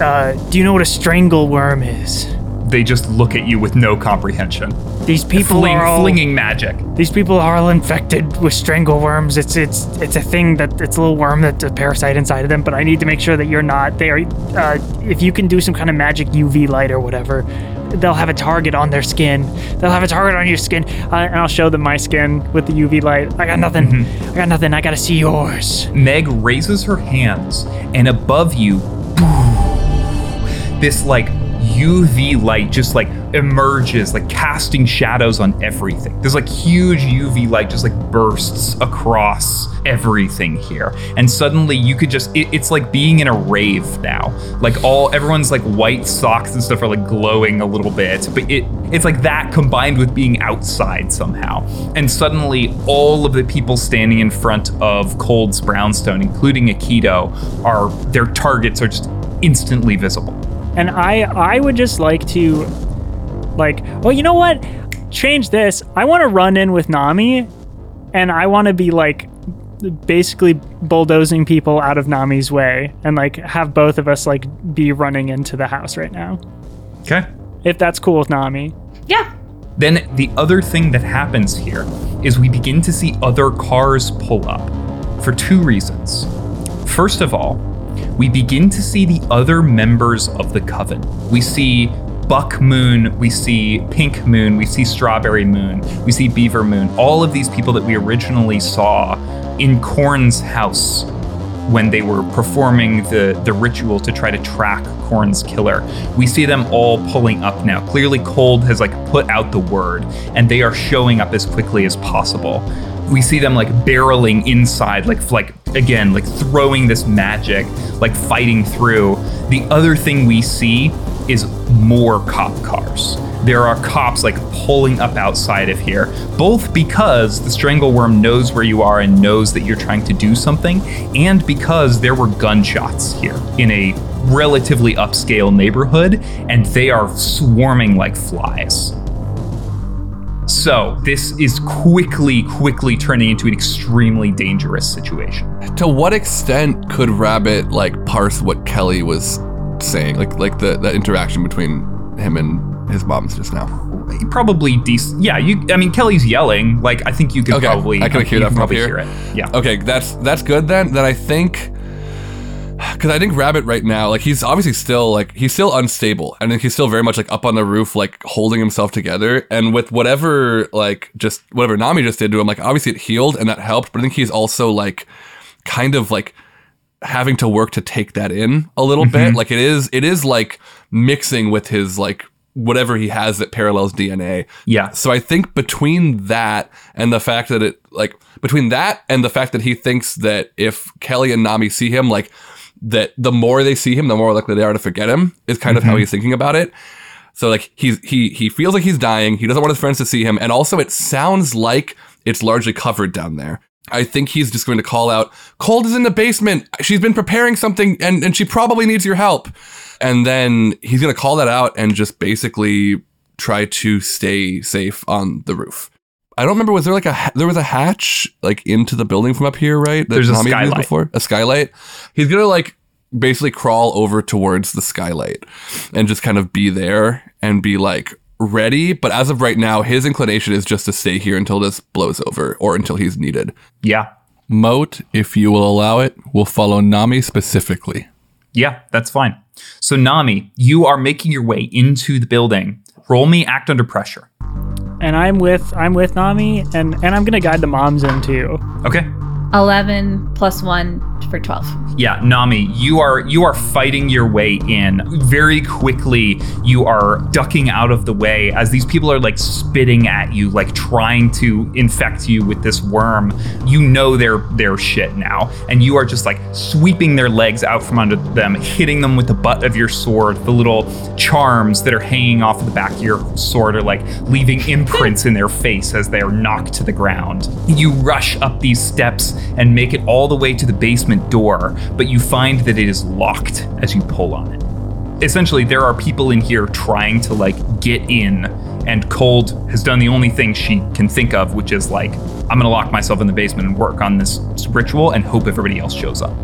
uh, do you know what a strangleworm is? They just look at you with no comprehension. These people Fling, are all, flinging magic. These people are all infected with strangleworms. It's it's it's a thing that it's a little worm that's a parasite inside of them. But I need to make sure that you're not. They are. Uh, if you can do some kind of magic UV light or whatever, they'll have a target on their skin. They'll have a target on your skin, uh, and I'll show them my skin with the UV light. I got nothing. I got nothing. I gotta see yours. Meg raises her hands, and above you, this like UV light just like emerges, like casting shadows on everything. There's like huge UV light just like bursts across everything here. And suddenly you could just, it- it's like being in a rave now. Like all, everyone's like white socks and stuff are like glowing a little bit, but it, it's like that combined with being outside somehow. And suddenly all of the people standing in front of Cold's Brownstone, including Akito, are, their targets are just instantly visible. And I I would just like to like well you know what? Change this. I want to run in with Nammi and I want to be like basically bulldozing people out of Nammi's way and like have both of us like be running into the house right now. Okay. If that's cool with Nammi. Yeah. Then the other thing that happens here is we begin to see other cars pull up for two reasons. First of all, we begin to see the other members of the coven. We see Buck Moon, we see Pink Moon, we see Strawberry Moon, we see Beaver Moon, all of these people that we originally saw in Korn's house when they were performing the, the ritual to try to track Korn's killer. We see them all pulling up now. Clearly, Cold has like put out the word, and they are showing up as quickly as possible. We see them like barreling inside, like like again, like throwing this magic, like fighting through. The other thing we see is more cop cars. There are cops like pulling up outside of here, both because the strangleworm knows where you are and knows that you're trying to do something, and because there were gunshots here in a relatively upscale neighborhood, and they are swarming like flies. So, this is quickly, quickly turning into an extremely dangerous situation. To what extent could Rabbit like parse what Kelly was saying? Like like the, the interaction between him and his moms just now. Probably decent. Yeah, you. I mean, Kelly's yelling. Like, I think you could Okay, probably. I can hear that from probably here. hear it. Yeah. Okay, that's that's good then. Then I think because I think Rabbit right now, like he's obviously still like he's still unstable. and he's still very much like up on the roof, like holding himself together. And with whatever like just whatever Nammi just did to him, like obviously it healed and that helped. But I think he's also like kind of like having to work to take that in a little bit. Mm-hmm. Like it is it is like mixing with his like whatever he has that parallels DNA. Yeah. So I think between that and the fact that it like between that and the fact that he thinks that if Kelly and Nami see him, like that the more they see him, the more likely they are to forget him is kind of how mm-hmm. he's thinking about it. So like he's he he feels like he's dying. He doesn't want his friends to see him, and also it sounds like it's largely covered down there. I think he's just going to call out, "Cold is in the basement. She's been preparing something, and and she probably needs your help." And then he's going to call that out and just basically try to stay safe on the roof. I don't remember. Was there like a there was a hatch like into the building from up here, right? That There's a used skylight. Before a skylight. He's gonna like basically crawl over towards the skylight and just kind of be there and be like ready. But as of right now, his inclination is just to stay here until this blows over or until he's needed. Yeah. Moat, if you will allow it, will follow Nammi specifically. Yeah, that's fine. So, Nammi, you are making your way into the building. Roll me act under pressure. And I'm with I'm with Nammi and and I'm gonna guide the moms in too. Okay. 11 plus 1 for 12. Yeah, Nammi, you are you are fighting your way in. Very quickly, you are ducking out of the way as these people are like spitting at you, like trying to infect you with this worm. You know they're they're shit now, and you are just like sweeping their legs out from under them, hitting them with the butt of your sword. The little charms that are hanging off the back of your sword are like leaving imprints in their face as they are knocked to the ground. You rush up these steps and make it all the way to the basement door, but you find that it is locked as you pull on it. Essentially, there are people in here trying to like get in, and Cold has done the only thing she can think of, which is like, I'm gonna lock myself in the basement and work on this ritual and hope everybody else shows up.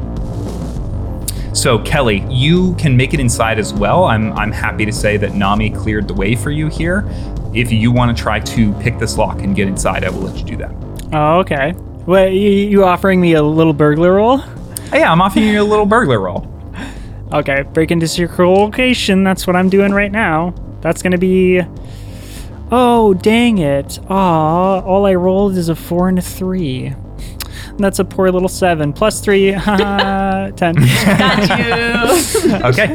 So Kelly, you can make it inside as well. I'm I'm happy to say that Nammi cleared the way for you here. If you want to try to pick this lock and get inside, I will let you do that. Oh, okay. What you, you offering me a little burglar roll? Hey, yeah, I'm offering you a little burglar roll. Okay, break into secret location. That's what I'm doing right now. That's gonna be. Oh, dang it. Aw, all I rolled is a four and a three. That's a poor little seven. Plus three, haha, ten. Got you. Okay.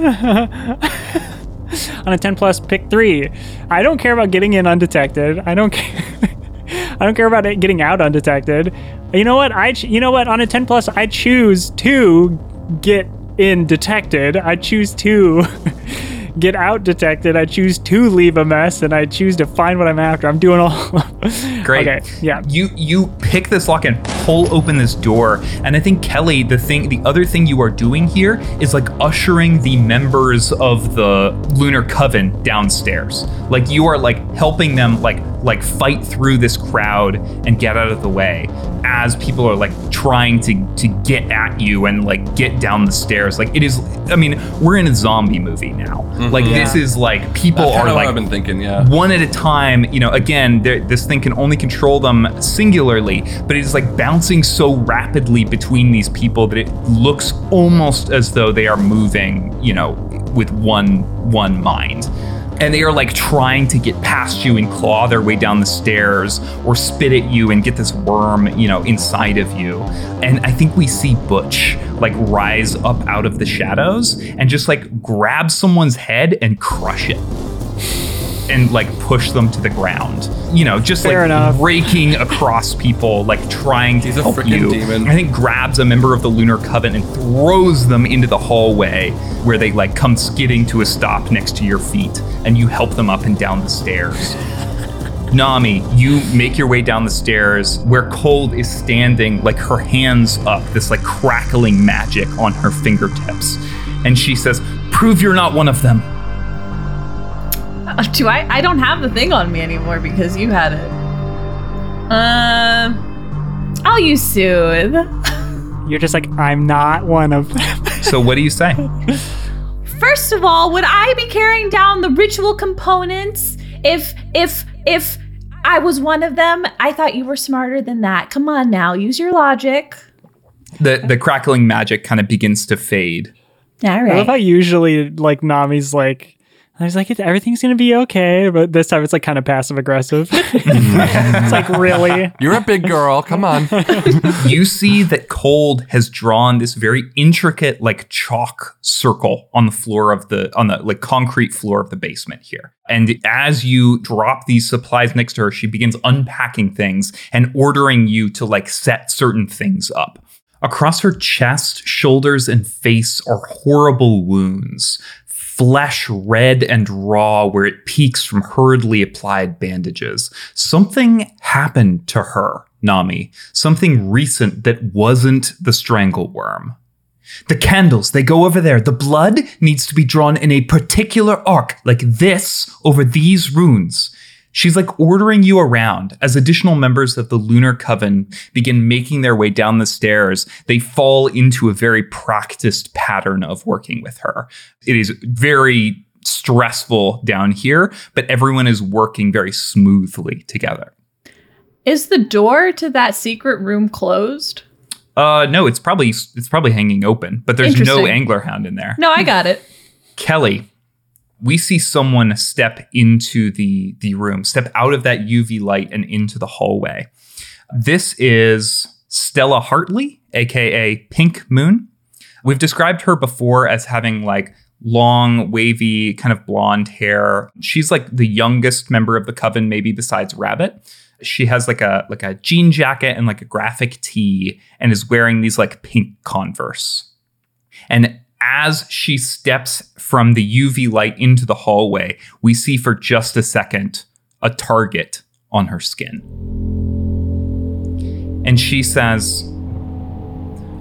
On a ten plus, pick three. I don't care about getting in undetected. I don't care. I don't care about it getting out undetected. You know what? I ch- you know what? On a ten plus, I choose to get in detected. I choose to get out detected. I choose to leave a mess, and I choose to find what I'm after. I'm doing all. Great. Okay. Yeah. You you pick this lock and pull open this door, and I think Kelly, the thing, the other thing you are doing here is like ushering the members of the Lunar Coven downstairs. Like you are like helping them like like fight through this crowd and get out of the way as people are like trying to to get at you and like get down the stairs. Like it is. I mean, we're in a zombie movie now. Mm-hmm. Like this is like people That's are of what like I've been thinking. Yeah. one at a time. You know, again, this thing can only control them singularly, but it is like bouncing so rapidly between these people that it looks almost as though they are moving. You know, with one one mind. And they are like trying to get past you and claw their way down the stairs or spit at you and get this worm, you know, inside of you. And I think we see Butch like rise up out of the shadows and just like grab someone's head and crush it and like push them to the ground. You know, just Fair like enough. raking across people, like trying to He's a help freaking you. demon. I think grabs a member of the Lunar Coven and throws them into the hallway where they like come skidding to a stop next to your feet, and you help them up and down the stairs. Nammi, you make your way down the stairs where Cold is standing, like her hands up, this like crackling magic on her fingertips. And she says, Prove you're not one of them. Uh, Do I? I don't have the thing on me anymore because you had it. Um, I'll use soothe. You're just like I'm not one of them. So, what do you say? First of all, would I be carrying down the ritual components if if if I was one of them? I thought you were smarter than that. Come on now, use your logic. The, the crackling magic kind of begins to fade. All I love how usually like Nammi's like I was like everything's gonna be okay, but this time it's like kind of passive aggressive. it's like really. You're a big girl. Come on. you see that Cold has drawn this very intricate, like chalk circle on the floor of the on the like concrete floor of the basement here. And as you drop these supplies next to her, she begins unpacking things and ordering you to like set certain things up. Across her chest, shoulders, and face are horrible wounds, flesh red and raw where it peaks from hurriedly applied bandages. Something happened to her, Nammi. Something recent that wasn't the strangleworm. The candles, they go over there. The blood needs to be drawn in a particular arc, like this, over these runes. She's like ordering you around as additional members of the Lunar Coven begin making their way down the stairs. They fall into a very practiced pattern of working with her. It is very stressful down here, but everyone is working very smoothly together. Is the door to that secret room closed? Uh, no, it's probably it's probably hanging open, but there's no angler hound in there. No, I got it. Kelly, we see someone step into the the room, step out of that UV light and into the hallway. This is Stella Hartley, aka Pink Moon. We've described her before as having like long, wavy, kind of blonde hair. She's like the youngest member of the coven, maybe besides Rabbit. She has like a like a jean jacket and like a graphic tee, and is wearing these like pink Converse. And as she steps from the UV light into the hallway, we see for just a second a target on her skin. And she says,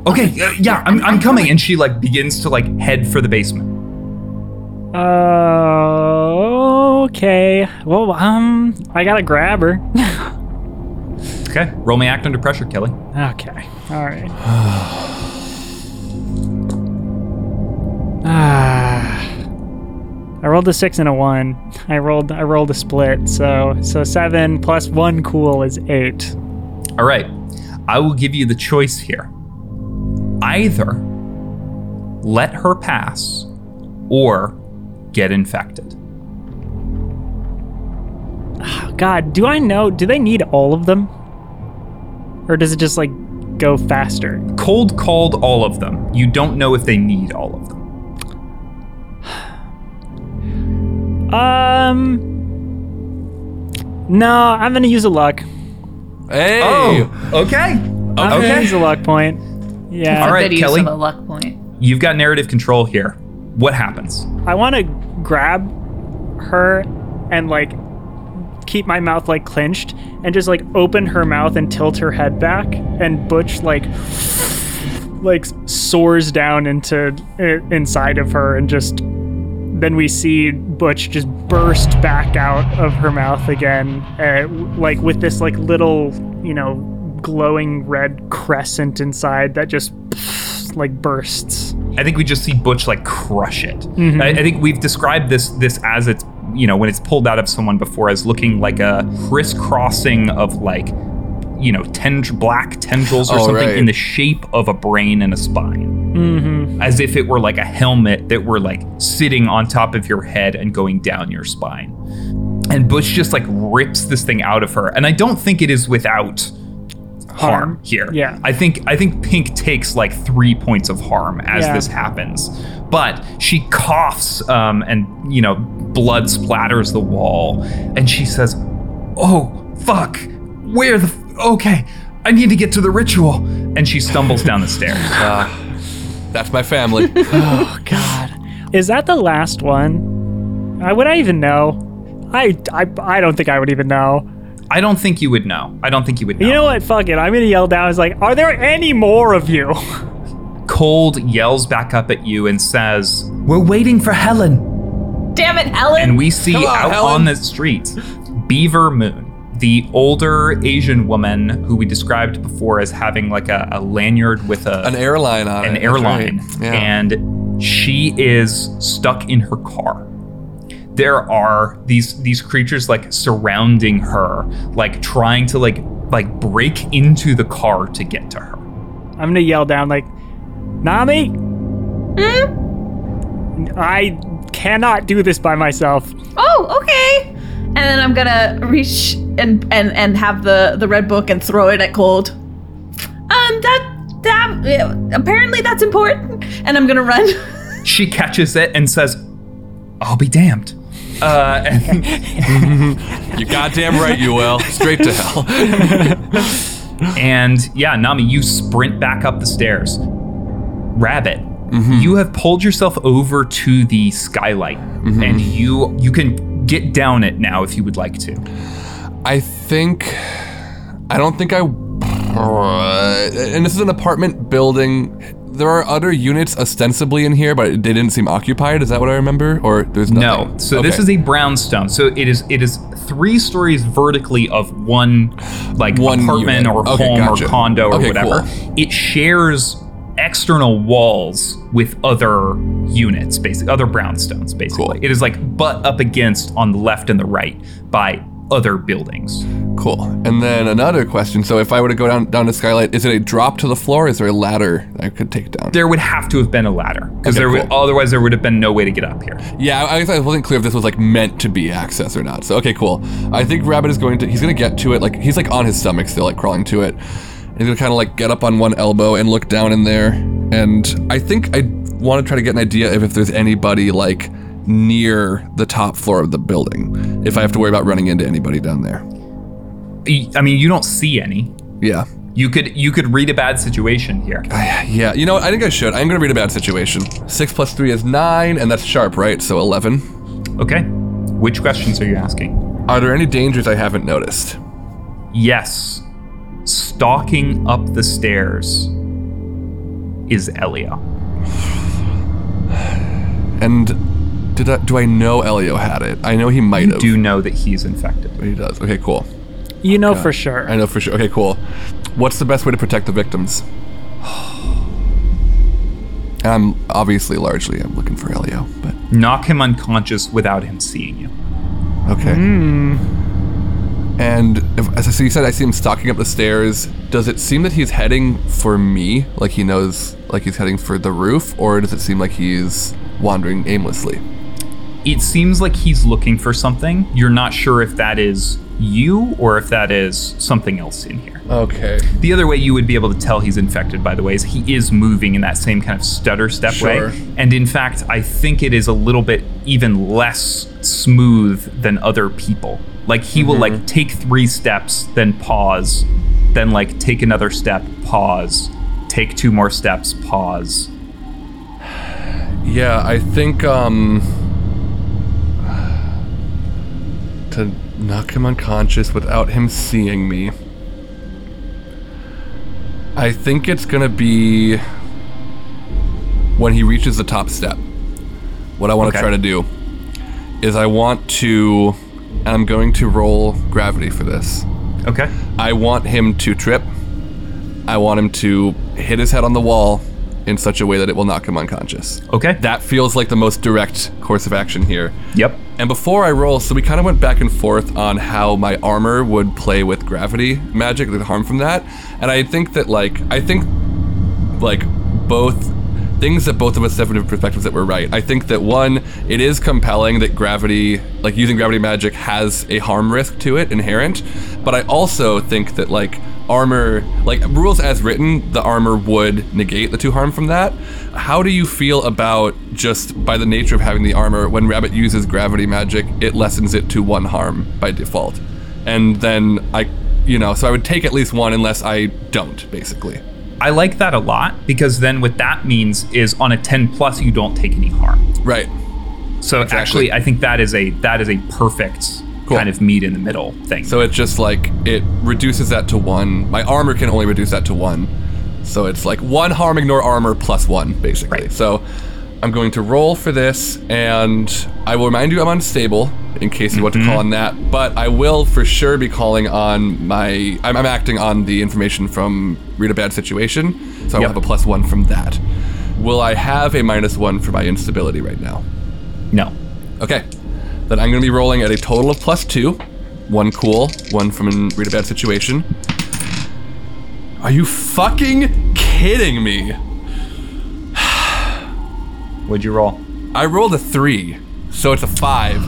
"Okay, uh, yeah, I'm, I'm coming." And she like begins to like head for the basement. Uh, okay. Well, um, I gotta grab her. Okay, roll me act under pressure, Kelly. okay. All right. Ah. I rolled a six and a one. I rolled I rolled a split, so so seven plus one cool is eight. All right. I will give you the choice here. Either let her pass or get infected. God, do I know? Do they need all of them, or does it just like go faster? Cold called all of them. You don't know if they need all of them. Um, no, I'm gonna use a luck. Hey. Oh, okay. I'm gonna Okay. use a luck point. Yeah. All right, Good use Kelly. of a luck point. You've got narrative control here. What happens? I want to grab her and like keep my mouth like clenched and just like open her mouth and tilt her head back and Butch like like soars down into inside of her and just then we see Butch just burst back out of her mouth again uh, like with this like little you know glowing red crescent inside that just like bursts I think we just see Butch like crush it. I, I think we've described this this as it's you know when it's pulled out of someone before as looking like a crisscrossing of like you know tend- black tendrils or Oh, something right. in the shape of a brain and a spine, mm-hmm. As if it were like a helmet that were like sitting on top of your head and going down your spine. And Butch just like rips this thing out of her, and I don't think it is without harm Harm. here. Yeah. I think I think Pink takes like three points of harm as Yeah. this happens, but she coughs um, and you know blood splatters the wall, and she says, "Oh fuck, where the f- okay." I need to get to the ritual. And she stumbles down the stairs. That's my family. Oh God, is that the last one? I would I even know? I, I I don't think I would even know. I don't think you would know. I don't think you would know. You know what? Fuck it. I'm gonna yell down. It's like, are there any more of you? Cold yells back up at you and says, We're waiting for Helen. Damn it, Helen! And we see on, out Helen. on the streets Beaver Moon, the older Asian woman who we described before as having like a, a lanyard with a An airline on an it. that's airline, right. Yeah. and she is stuck in her car. There are these these creatures like surrounding her, like trying to like like break into the car to get to her. I'm gonna yell down like, Nammi. Hmm? I cannot do this by myself. oh, okay. And then I'm gonna reach and and and have the the red book and throw it at Cold. Um, that that apparently that's important. And I'm gonna run. She catches it and says, "I'll be damned." Uh, and You goddamn right you will. Straight to hell. And yeah, Nammi, you sprint back up the stairs. Rabbit, you have pulled yourself over to the skylight, and you you can get down it now if you would like to. I think. I don't think I. And this is an apartment building. There are other units ostensibly in here, but they didn't seem occupied. Is that what I remember? Or there's nothing? No, so this is a brownstone. So it is it is three stories vertically of one like One apartment unit. or Okay, home gotcha. or condo or Okay, whatever. It shares external walls with other units, basically other brownstones. Basically, Cool. it is like butt up against on the left and the right by other buildings. cool. And then another question. So if I were to go down down to skylight, is it a drop to the floor? Is there a ladder I could take down? There would have to have been a ladder because Okay, there would, otherwise there would have been no way to get up here. Yeah, I guess I wasn't clear if this was like meant to be access or not. So okay, cool. I think Rabbit is going to he's gonna get to it. Like he's like on his stomach still, like crawling to it. He's gonna kind of like get up on one elbow and look down in there. And I think I want to try to get an idea of if there's anybody like near the top floor of the building. If I have to worry about running into anybody down there. I mean, you don't see any. Yeah. You could you could read a bad situation here. Yeah, you know what? I think I should. I'm gonna read a bad situation. Six plus three is nine, and that's sharp, right? So eleven. Okay, which questions are you asking? Are there any dangers I haven't noticed? Yes. Stalking up the stairs is Elio. And did I, do I know Elio had it? I know he might You have. do know that he's infected. He does. Okay, cool. You know for sure. I know for sure. Okay, cool. What's the best way to protect the victims? I'm obviously largely I'm looking for Elio, but Knock him unconscious without him seeing you. okay. Hmm. And if, as you said, I see him stalking up the stairs. Does it seem that he's heading for me, like he knows, like he's heading for the roof, or does it seem like he's wandering aimlessly? It seems like he's looking for something. You're not sure if that is you or if that is something else in here. Okay. The other way you would be able to tell he's infected, by the way, is he is moving in that same kind of stutter step Sure. way. And in fact, I think it is a little bit even less smooth than other people. Like he will like take three steps, then pause, then like take another step, pause, take two more steps, pause. Yeah, I think um to knock him unconscious without him seeing me. I think it's gonna be when he reaches the top step. What I want to Okay. try to do is I want to and I'm going to roll gravity for this. Okay. I want him to trip. I want him to hit his head on the wall in such a way that it will knock him unconscious. Okay. That feels like the most direct course of action here. Yep. And before I roll, so we kind of went back and forth on how my armor would play with gravity magic, the harm from that. And I think that, like, I think, like, both things that both of us have different perspectives that were right. I think that one, it is compelling that gravity, like using gravity magic, has a harm risk to it inherent. But I also think that, like, armor, like rules as written, the armor would negate the two harm from that. How do you feel about just by the nature of having the armor, when Rabbit uses gravity magic, it lessens it to one harm by default? And then I, you know, so I would take at least one unless I don't, basically. I like that a lot because then what that means is on a 10 plus you don't take any harm. Right. So Exactly. actually I think that is a that is a perfect Cool. kind of meet in the middle thing. So it's just like it reduces that to one. My armor can only reduce that to one. So it's like one harm, ignore armor plus one, basically. Right. So I'm going to roll for this, and I will remind you I'm unstable in case you want to call mm-hmm. on that. But I will for sure be calling on my. I'm, I'm acting on the information from Read a Bad Situation, so I will have a plus one from that. Will I have a minus one for my instability right now? no. Okay. Then I'm going to be rolling at a total of plus two. One cool, one from Read a Bad Situation. Are you fucking kidding me? What'd you roll? I rolled a three, so it's a five.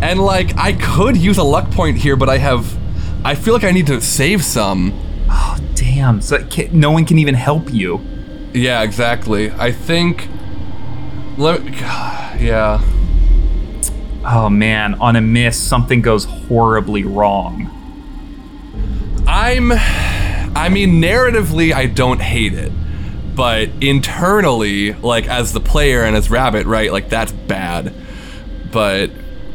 And like, I could use a luck point here, but I have. I feel like I need to save some. Oh damn. So no one can even help you. Yeah, exactly. I think. Let, yeah. Oh man, on a miss something goes horribly wrong. I'm I mean narratively I don't hate it. But internally, like as the player and as Rabbit, right, like that's bad. But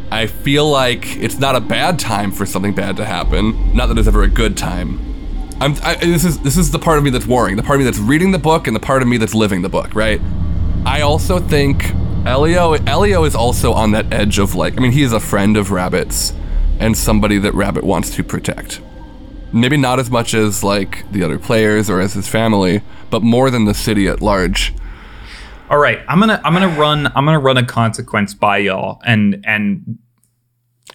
I feel like it's not a bad time for something bad to happen. Not that it's ever a good time. I'm I, this is this is the part of me that's warring, the part of me that's reading the book and the part of me that's living the book, right? I also think Elio Elio is also on that edge of like I mean he is a friend of Rabbit's and somebody that Rabbit wants to protect maybe not as much as like the other players or as his family, but more than the city at large. All right, I'm gonna I'm gonna run I'm gonna run a consequence by y'all, and and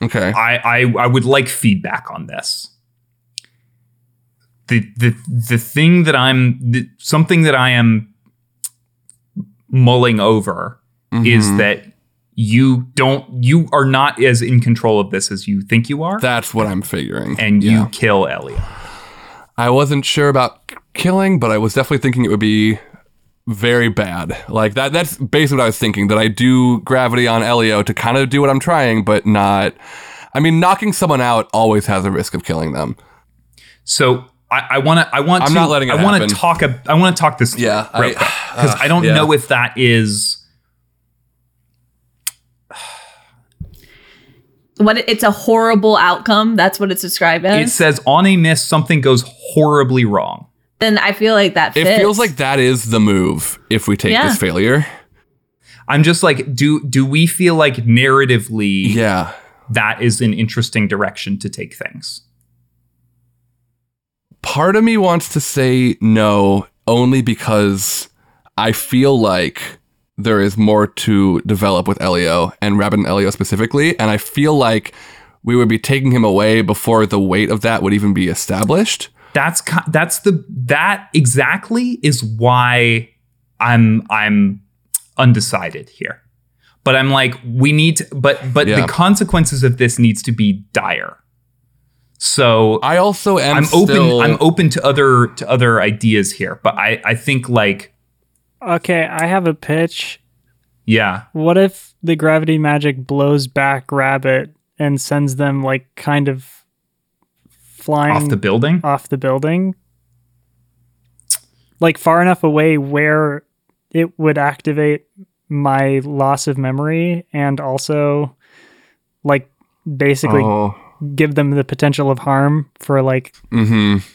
Okay. I I, I would like feedback on this. The the the thing that I'm the, something that I am mulling over is Mhm. that you don't you are not as in control of this as you think you are, That's what I'm figuring. and Yeah. you kill Elliot. I wasn't sure about killing, but I was definitely thinking it would be very bad. Like that that's basically what I was thinking that I do gravity on Elio to kind of do what I'm trying, but not I mean knocking someone out always has a risk of killing them. So I, I want to. I want I'm to. not letting it I want to talk. A, I want to talk this. Yeah, real I- because uh, I don't yeah. know if that is. What it's a horrible outcome. That's what it's described as. It says on a miss something goes horribly wrong. Then I feel like that It feels like that is the move if we take Yeah. this failure. I'm just like, do do we feel like narratively Yeah. that is an interesting direction to take things? part of me wants to say no only because I feel like there is more to develop with Elio and Rabbit and Elio specifically, and I feel like we would be taking him away before the weight of that would even be established. That's that's the that exactly is why I'm I'm undecided here. But I'm like we need to, but but Yeah. the consequences of this needs to be dire. So I also am I'm open still- I'm open to other to other ideas here, but I I think like Okay, I have a pitch. yeah. What if the gravity magic blows back Rabbit and sends them like kind of flying Off the building? off the building? Like far enough away where it would activate my loss of memory and also like basically Oh, give them the potential of harm for like mm-hmm.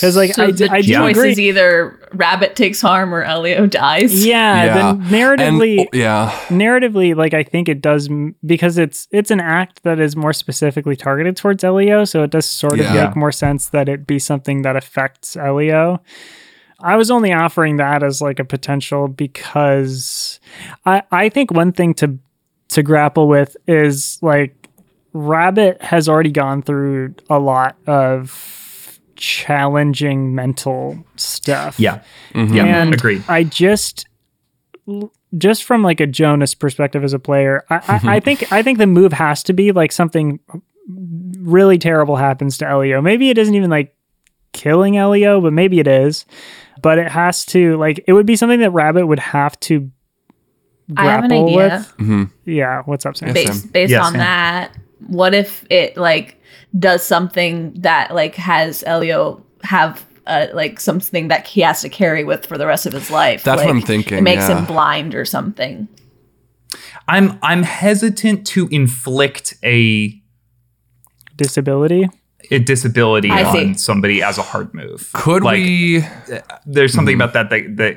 'Cause, like, so I d- the I do choice agree- is either Rabbit takes harm or Elio dies. yeah, Yeah. then narratively And, yeah. narratively like i think it does because it's it's an act that is more specifically targeted towards elio so it does sort of Yeah. make more sense that it be something that affects elio i was only offering that as like a potential because i i think one thing to to grapple with is like rabbit has already gone through a lot of challenging mental stuff Yeah. Mhm. Yeah. and agreed. I just just from like a Jonas perspective as a player, I, I, I think I think the move has to be like something really terrible happens to Elio. Maybe it isn't even like killing Elio, but maybe it is. But it has to like it would be something that Rabbit would have to I have an grapple idea. with. Mhm. Yeah, what's up, Sam? Based based Yes, on Sam. that what if it like does something that like has elio have uh, like something that he has to carry with for the rest of his life That's what I'm thinking, it makes yeah. him blind or something I'm I'm hesitant to inflict a Disability. a disability I on see. somebody as a hard move. Could Like, we? There's something Mhm. about that that that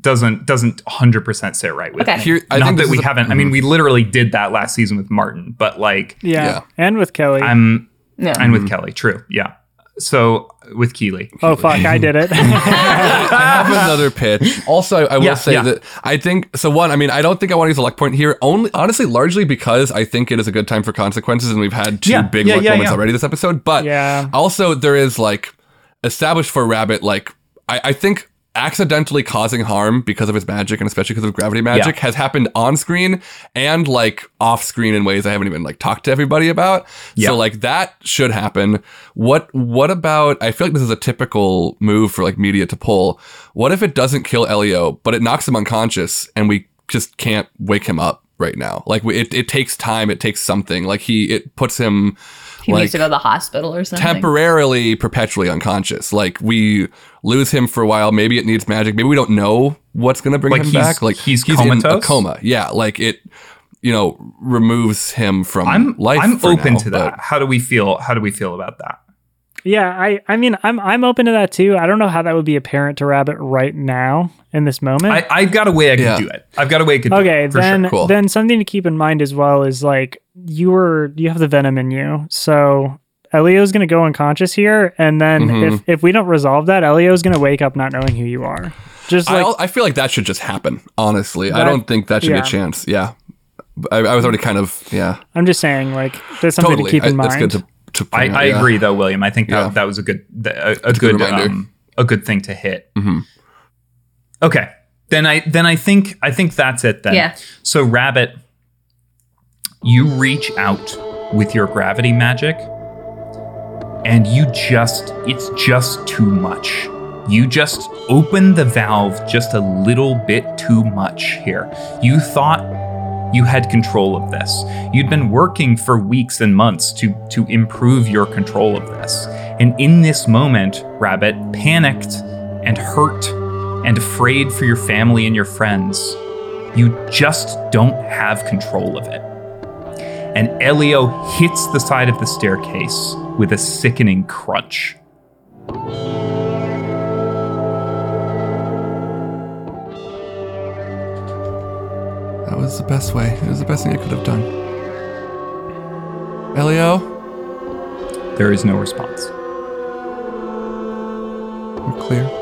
doesn't doesn't 100% sit right with Okay. me. Here, I Not think that we a- haven't. I mean, mhm. we literally did that last season with Martin, but like Yeah. Yeah. And with Kelly. I'm yeah and with mm-hmm. Kelly, true, yeah. So with Keeley, oh fuck, I mm-hmm. did it. I have another pitch. Also, I, I will Yeah, say yeah. that I think so. One, I mean, I don't think I want to use a luck point here. Only, honestly, largely because I think it is a good time for consequences, and we've had two Yeah, big yeah, luck yeah, moments yeah. already this episode. But Yeah. also there is like established for Rabbit, like I, I think accidentally causing harm because of his magic and especially because of gravity magic has happened on screen and like off screen in ways I haven't even like talked to everybody about. Yeah. So like that should happen. What what about I feel like this is a typical move for like media to pull. What if it doesn't kill Elio, but it knocks him unconscious and we just can't wake him up right now? Like it, it takes time, it takes something. Like he it puts him he like needs to go to the hospital or something temporarily perpetually unconscious like we lose him for a while maybe it needs magic maybe we don't know what's going to bring Like him he's- back like he's in a coma yeah like it you know removes him from I'm life I'm for open now, to that. How do we feel? How do we feel about that? Yeah, I I mean I'm I'm open to that too. I don't know how that would be apparent to Rabbit right now in this moment. I, I've got a way I can Yeah. do it. I've got a way I could do okay, it. For then sure. Cool. then something to keep in mind as well is like you were you have the venom in you. So Elio's gonna go unconscious here, and then Mhm. if if we don't resolve that, Elio's gonna wake up not knowing who you are. Just like al- I feel like that should just happen honestly i don't think that should yeah. be a chance yeah I, I was already kind of yeah I'm just saying, like there's something totally to keep in I, mind. that's good to, to I, point out, I yeah. agree though, William. I think that, Yeah. that was a good a, a good good um, a good thing to hit. Mhm. Okay. Then I then I think I think that's it then. Yeah. So Rabbit, you reach out with your gravity magic and you just it's just too much. You just open the valve just a little bit too much here. You thought you had control of this. You'd been working for weeks and months to to improve your control of this. And in this moment, Rabbit, panicked and hurt and afraid for your family and your friends, you just don't have control of it. And Elio hits the side of the staircase with a sickening crunch. Was the best way it was the best thing i could have done elio There is no response. we're clear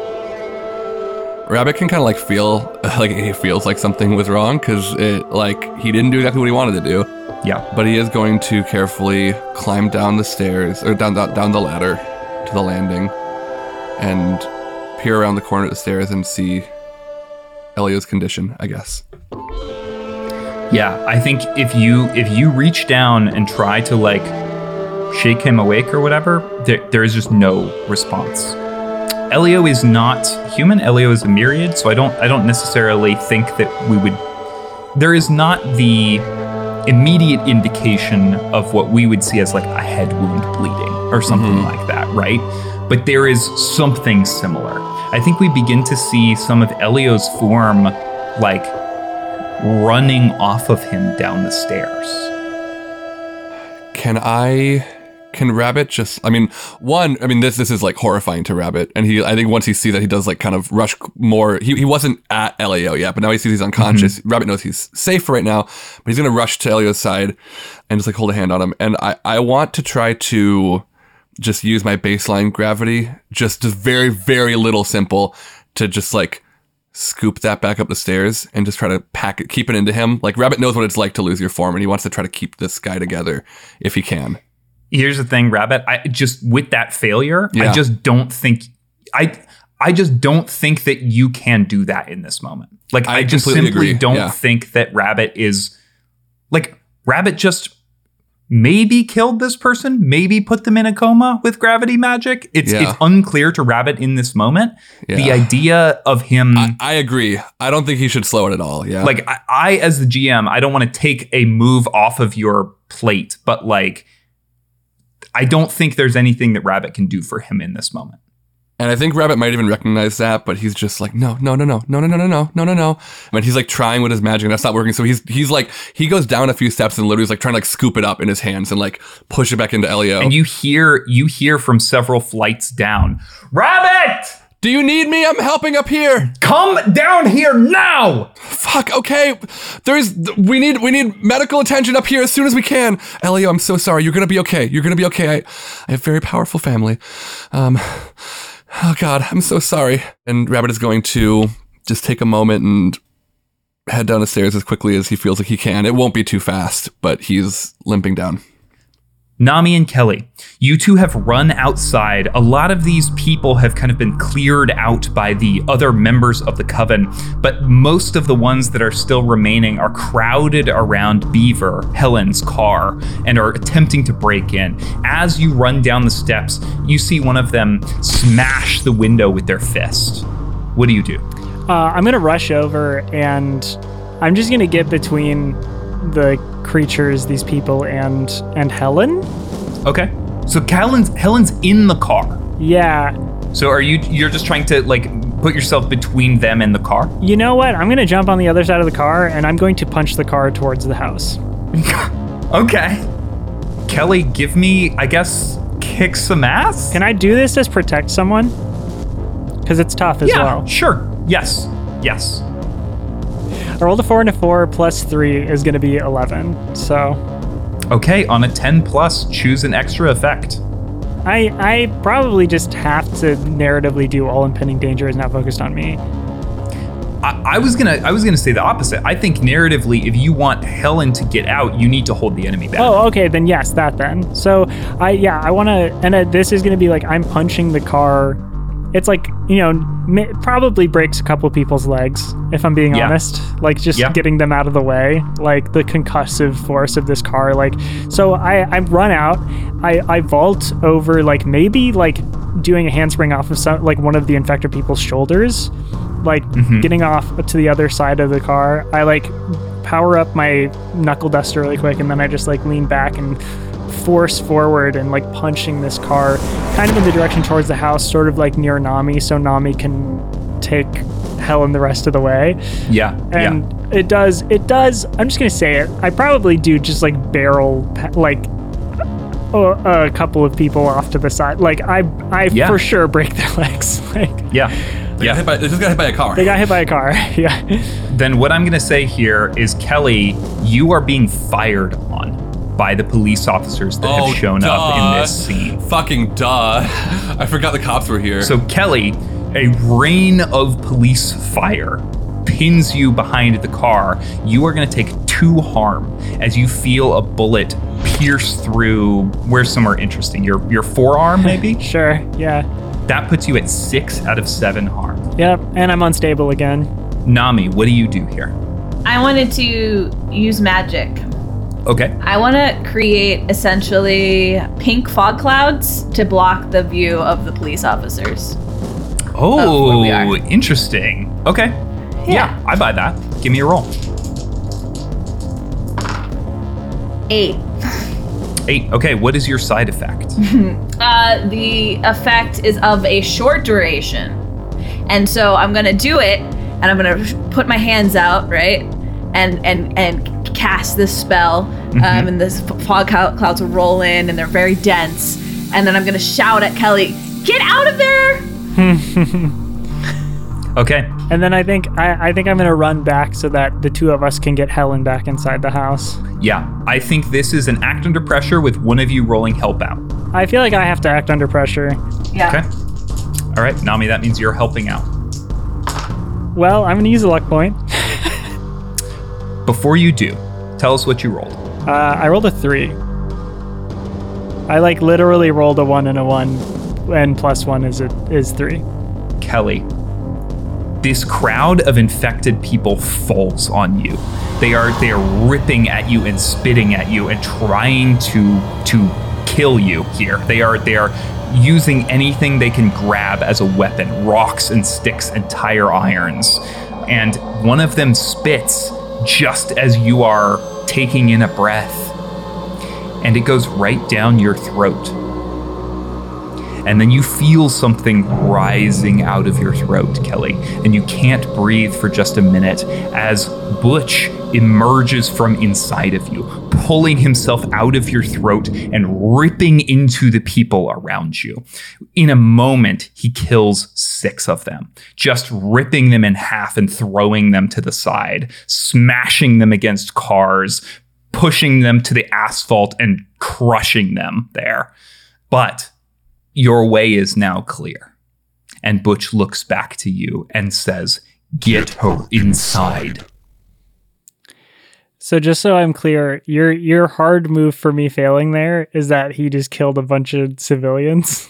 Rabbit can kind of like feel like he feels like something was wrong because it like he didn't do exactly what he wanted to do. Yeah. But he is going to carefully climb down the stairs or down down, down the ladder to the landing and peer around the corner of the stairs and see Elio's condition. I guess. Yeah, I think if you if you reach down and try to like shake him awake or whatever, there, there is just no response. Elio is not human. Elio is a myriad, so I don't I don't necessarily think that we would. There is not the immediate indication of what we would see as like a head wound bleeding or something mm-hmm. like that, right? But there is something similar. I think we begin to see some of Elio's form like running off of him down the stairs. Can I? Can Rabbit just? I mean, one. I mean, this this is like horrifying to Rabbit, and he. I think once he sees that, he does like kind of rush more. He, he wasn't at Elio yet, but now he sees he's unconscious. Mm-hmm. Rabbit knows he's safe right now, but he's gonna rush to Elio's side and just like hold a hand on him. And I I want to try to just use my baseline gravity, just just very very little simple to just like scoop that back up the stairs and just try to pack it, keep it into him. Like Rabbit knows what it's like to lose your form, and he wants to try to keep this guy together if he can. Here's the thing, Rabbit. I just with that failure, Yeah. I just don't think I I just don't think that you can do that in this moment. Like I, I just simply agree, don't yeah. think that Rabbit is like Rabbit just maybe killed this person, maybe put them in a coma with gravity magic. It's Yeah. it's unclear to Rabbit in this moment. The idea of him I, I agree. I don't think he should slow it at all. Yeah. like I, I as the GM, I don't want to take a move off of your plate, but like I don't think there's anything that Rabbit can do for him in this moment. And I think Rabbit might even recognize that, but he's just like, no, no, no, no, no, no, no, no, no, no, no, no. And he's like trying with his magic, and that's not working. So he's he's like he goes down a few steps and literally is like trying to like scoop it up in his hands and like push it back into Elio. And you hear you hear from several flights down, Rabbit, Do you need me? I'm helping up here. come down here now. Fuck. Okay. There's we need we need medical attention up here as soon as we can. Elio, I'm so sorry. You're gonna be okay. You're gonna be okay. I I have very powerful family. Um. Oh God, I'm so sorry. And Rabbit is going to just take a moment and head down the stairs as quickly as he feels like he can. It won't be too fast, but he's limping down. Nammi and Kelly, you two have run outside. A lot of these people have kind of been cleared out by the other members of the coven, but most of the ones that are still remaining are crowded around Beaver, Helen's car, and are attempting to break in. As you run down the steps, you see one of them smash the window with their fist. What do you do? Uh, I'm gonna rush over and I'm just gonna get between the creatures, these people, and and Helen. Okay. So Helen's Helen's in the car. Yeah. So are you you're just trying to like put yourself between them and the car? You know what? I'm gonna jump on the other side of the car and I'm going to punch the car towards the house. Okay. Kelly, give me, I guess, kick some ass? Can I do this as protect someone? Because it's tough as yeah, well. sure. Yes. Yes. I rolled a four and a four plus three is gonna be eleven. So Okay, on a 10 plus, choose an extra effect. I I probably just have to narratively do all impending danger is not focused on me. I, I was gonna I was gonna say the opposite. I think narratively, if you want Helen to get out, you need to hold the enemy back. Oh, okay, then yes, that then. So I yeah, I want to, and uh, this is gonna be like I'm punching the car. It's like you know, probably breaks a couple people's legs if I'm being Yeah. honest. Like just Yeah. getting them out of the way, like the concussive force of this car. Like so, I I run out, I I vault over like maybe like doing a handspring off of some like one of the infected people's shoulders, like Mm-hmm. getting off to the other side of the car. I like power up my knuckle duster really quick and then I just like lean back and force forward and like punching this car kind of in the direction towards the house, sort of like near Nammi, so Nammi can take Helen the rest of the way. yeah. And yeah. it does, it does, I'm just gonna say it, I probably do just like barrel, like a, a couple of people off to the side. Like I, I Yeah. for sure break their legs. Like Yeah. They got hit by, they just got hit by a car. they got hit by a car. yeah. Then what I'm gonna say here is Kelly, you are being fired on by the police officers that Oh, have shown up in this scene. Fucking duh. I forgot the cops were here. So Kelly, a rain of police fire pins you behind the car. You are going to take two harm as you feel a bullet pierce through. Where's somewhere interesting? Your your forearm, maybe. Sure. Yeah. that puts you at six out of seven harm. Yep. And I'm unstable again. Nammi, what do you do here? I wanted to use magic. Okay. I want to create essentially pink fog clouds to block the view of the police officers. Oh, are. interesting. Okay. Yeah. I buy that. Give me a roll. Eight. Eight. Okay, what is your side effect? Uh, the effect is of a short duration. And so I'm gonna do it, and I'm gonna put my hands out, right? And and and cast this spell. Um, and this fog clouds will roll in, and they're very dense. And then I'm gonna shout at Kelly, "Get out of there!" Okay. And then I think I, I think I'm gonna run back so that the two of us can get Helen back inside the house. Yeah, I think this is an act under pressure with one of you rolling help out. I feel like I have to act under pressure. Yeah. Okay. All right, Nammi, that means you're helping out. Well, I'm gonna use a luck point. Before you do, tell us what you rolled. Uh, I rolled a three. I like literally rolled a one and a one, and plus one is a, is three. Kelly, this crowd of infected people falls on you. They are they are ripping at you and spitting at you and trying to to kill you here. They are they are using anything they can grab as a weapon, rocks and sticks and tire irons. And one of them spits just as you are taking in a breath. And it goes right down your throat and then you feel something rising out of your throat, Kelly, and you can't breathe for just a minute as Butch emerges from inside of you, pulling himself out of your throat and ripping into the people around you. In a moment, he kills six of them, just ripping them in half and throwing them to the side, smashing them against cars, pushing them to the asphalt and crushing them there. But your way is now clear. And Butch looks back to you and says, Get her inside. So just so I'm clear, your your hard move for me failing there is that he just killed a bunch of civilians.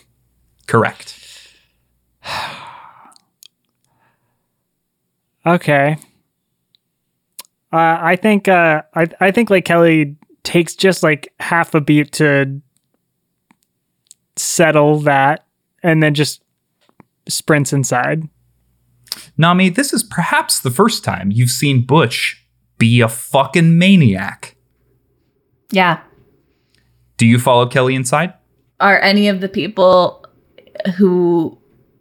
Correct. Okay. Uh, I think uh, I I think like Kelly takes just like half a beat to settle that, and then just sprints inside. Nammi, this is perhaps the first time you've seen Butch be a fucking maniac. Yeah. Do you follow Kelly inside? Are any of the people who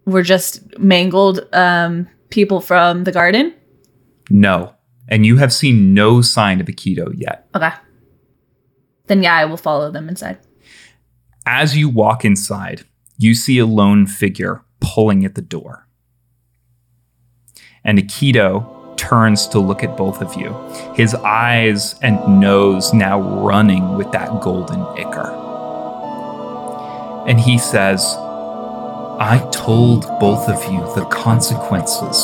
were just mangled um, people from the garden? No. And you have seen no sign of Akito yet. Okay. Then yeah, I will follow them inside. As you walk inside, you see a lone figure pulling at the door. And Akito turns to look at both of you, his eyes and nose now running with that golden ichor. And he says, I told both of you the consequences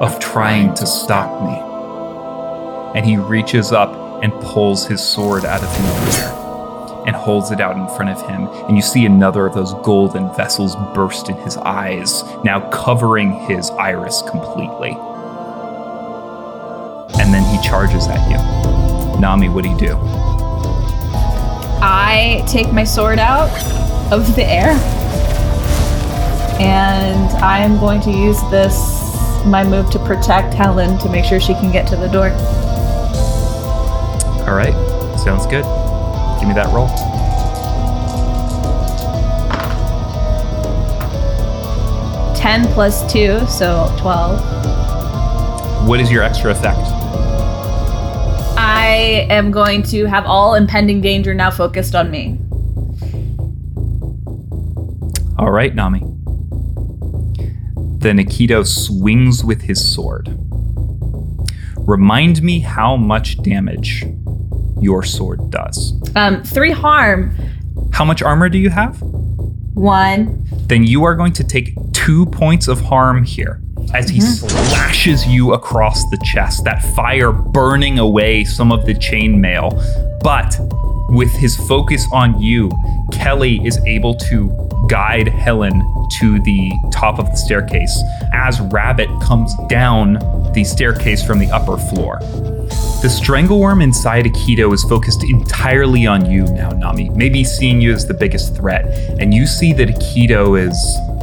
of trying to stop me. And he reaches up and pulls his sword out of nowhere and holds it out in front of him. And you see another of those golden vessels burst in his eyes, now covering his iris completely. And then he charges at you. Nammi, what do you do? I take my sword out of the air and I am going to use this my move to protect Helen to make sure she can get to the door. All right, sounds good. Give me that roll. Ten plus two, so twelve. What is your extra effect? I am going to have all impending danger now focused on me. All right, Nammi. Then Akito swings with his sword. Remind me how much damage your sword does. Um, three harm. How much armor do you have? One. Then you are going to take two points of harm here as he mm-hmm. slashes you across the chest, that fire burning away some of the chainmail. But with his focus on you, Kelly is able to guide Helen to the top of the staircase as Rabbit comes down the staircase from the upper floor. The strangleworm inside Akito is focused entirely on you now, Nammi, maybe seeing you as the biggest threat. And you see that Akito is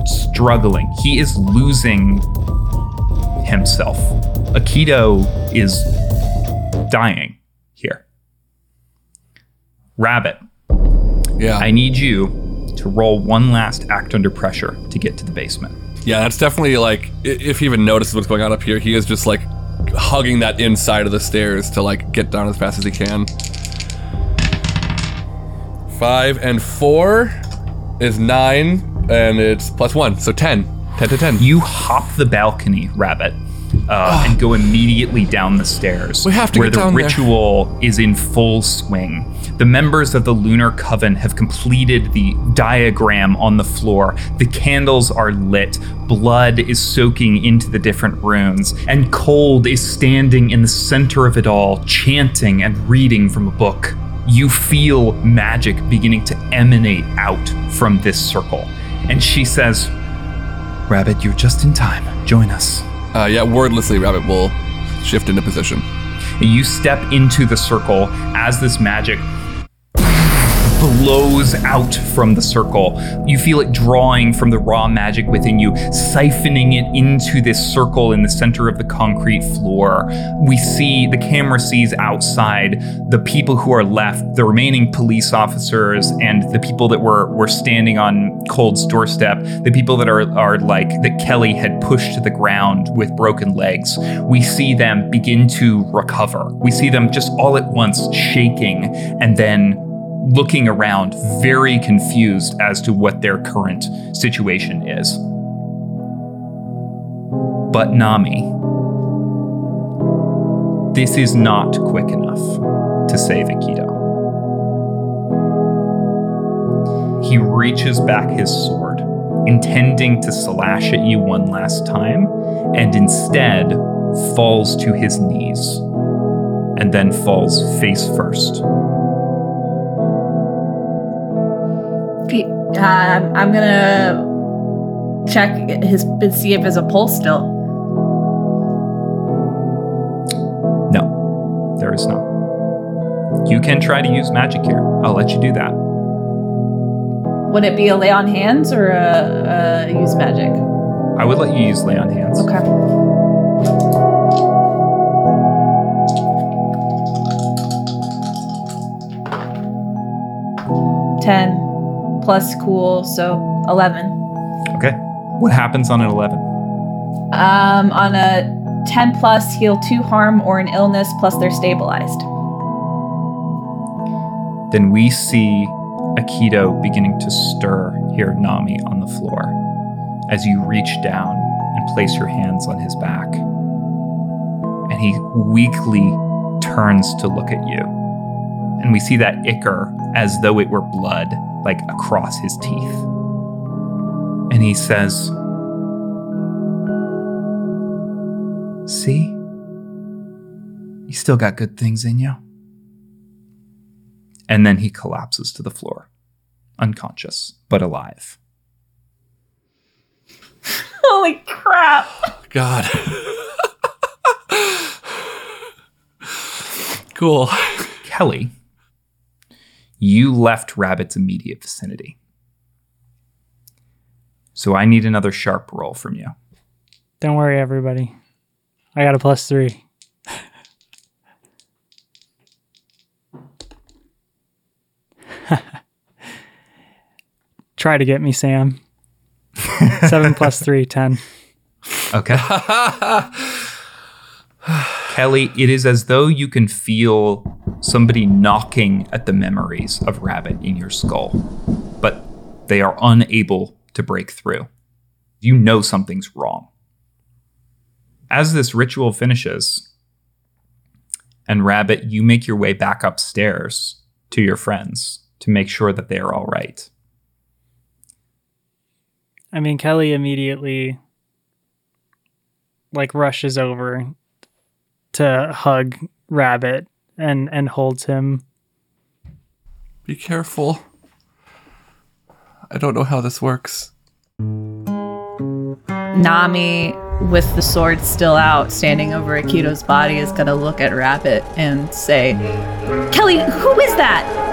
struggling. He is losing himself. Akito is dying here. Rabbit, Yeah. I need you to roll one last act under pressure to get to the basement. Yeah, that's definitely like if he even notices what's going on up here, he is just like hugging that inside of the stairs to like get down as fast as he can. Five and four is nine, and it's plus one, so ten. Ten to ten. You hop the balcony, Rabbit, uh, and go immediately down the stairs. We have to where get the down there. ritual is in full swing. The members of the Lunar Coven have completed the diagram on the floor. The candles are lit. Blood is soaking into the different runes, and Cold is standing in the center of it all, chanting and reading from a book. You feel magic beginning to emanate out from this circle. And she says, Rabbit, you're just in time. Join us. Uh, yeah, wordlessly, Rabbit will shift into position. You step into the circle as this magic blows out from the circle. You feel it drawing from the raw magic within you, siphoning it into this circle in the center of the concrete floor. We see the camera sees outside the people who are left, the remaining police officers and the people that were were standing on Cold's doorstep, the people that are are like that Kelly had pushed to the ground with broken legs. We see them begin to recover. We see them just all at once shaking and then looking around, very confused as to what their current situation is. But Nammi, this is not quick enough to save Akito. He reaches back his sword, intending to slash at you one last time, and instead falls to his knees, and then falls face first. Um, I'm gonna check his see if there's a pulse still. No, there is not. You can try to use magic here. I'll let you do that. Would it be a lay on hands or a, a use magic? I would let you use lay on hands. Okay. Ten plus cool, so eleven. Okay. What happens on an 11? Um, on a ten plus, heal two harm or an illness, plus they're stabilized. Then we see Akito beginning to stir here, Nammi, on the floor as you reach down and place your hands on his back. And he weakly turns to look at you. And we see that ichor as though it were blood, like across his teeth. And he says, See? You still got good things in you. And then he collapses to the floor, unconscious, but alive. Holy crap! God. cool. Kelly, you left Rabbit's immediate vicinity. So I need another sharp roll from you. Don't worry, everybody. I got a plus three. Try to get me, Sam. Seven plus three, ten. Okay. Kelly, it is as though you can feel somebody knocking at the memories of Rabbit in your skull, but they are unable to break through. You know something's wrong. As this ritual finishes, and Rabbit, you make your way back upstairs to your friends to make sure that they are all right. I mean, Kelly immediately like rushes over to hug Rabbit and and holds him. Be careful. I don't know how this works. Nammi, with the sword still out, standing over Akito's body, is gonna look at Rabbit and say, Kelly, who is that?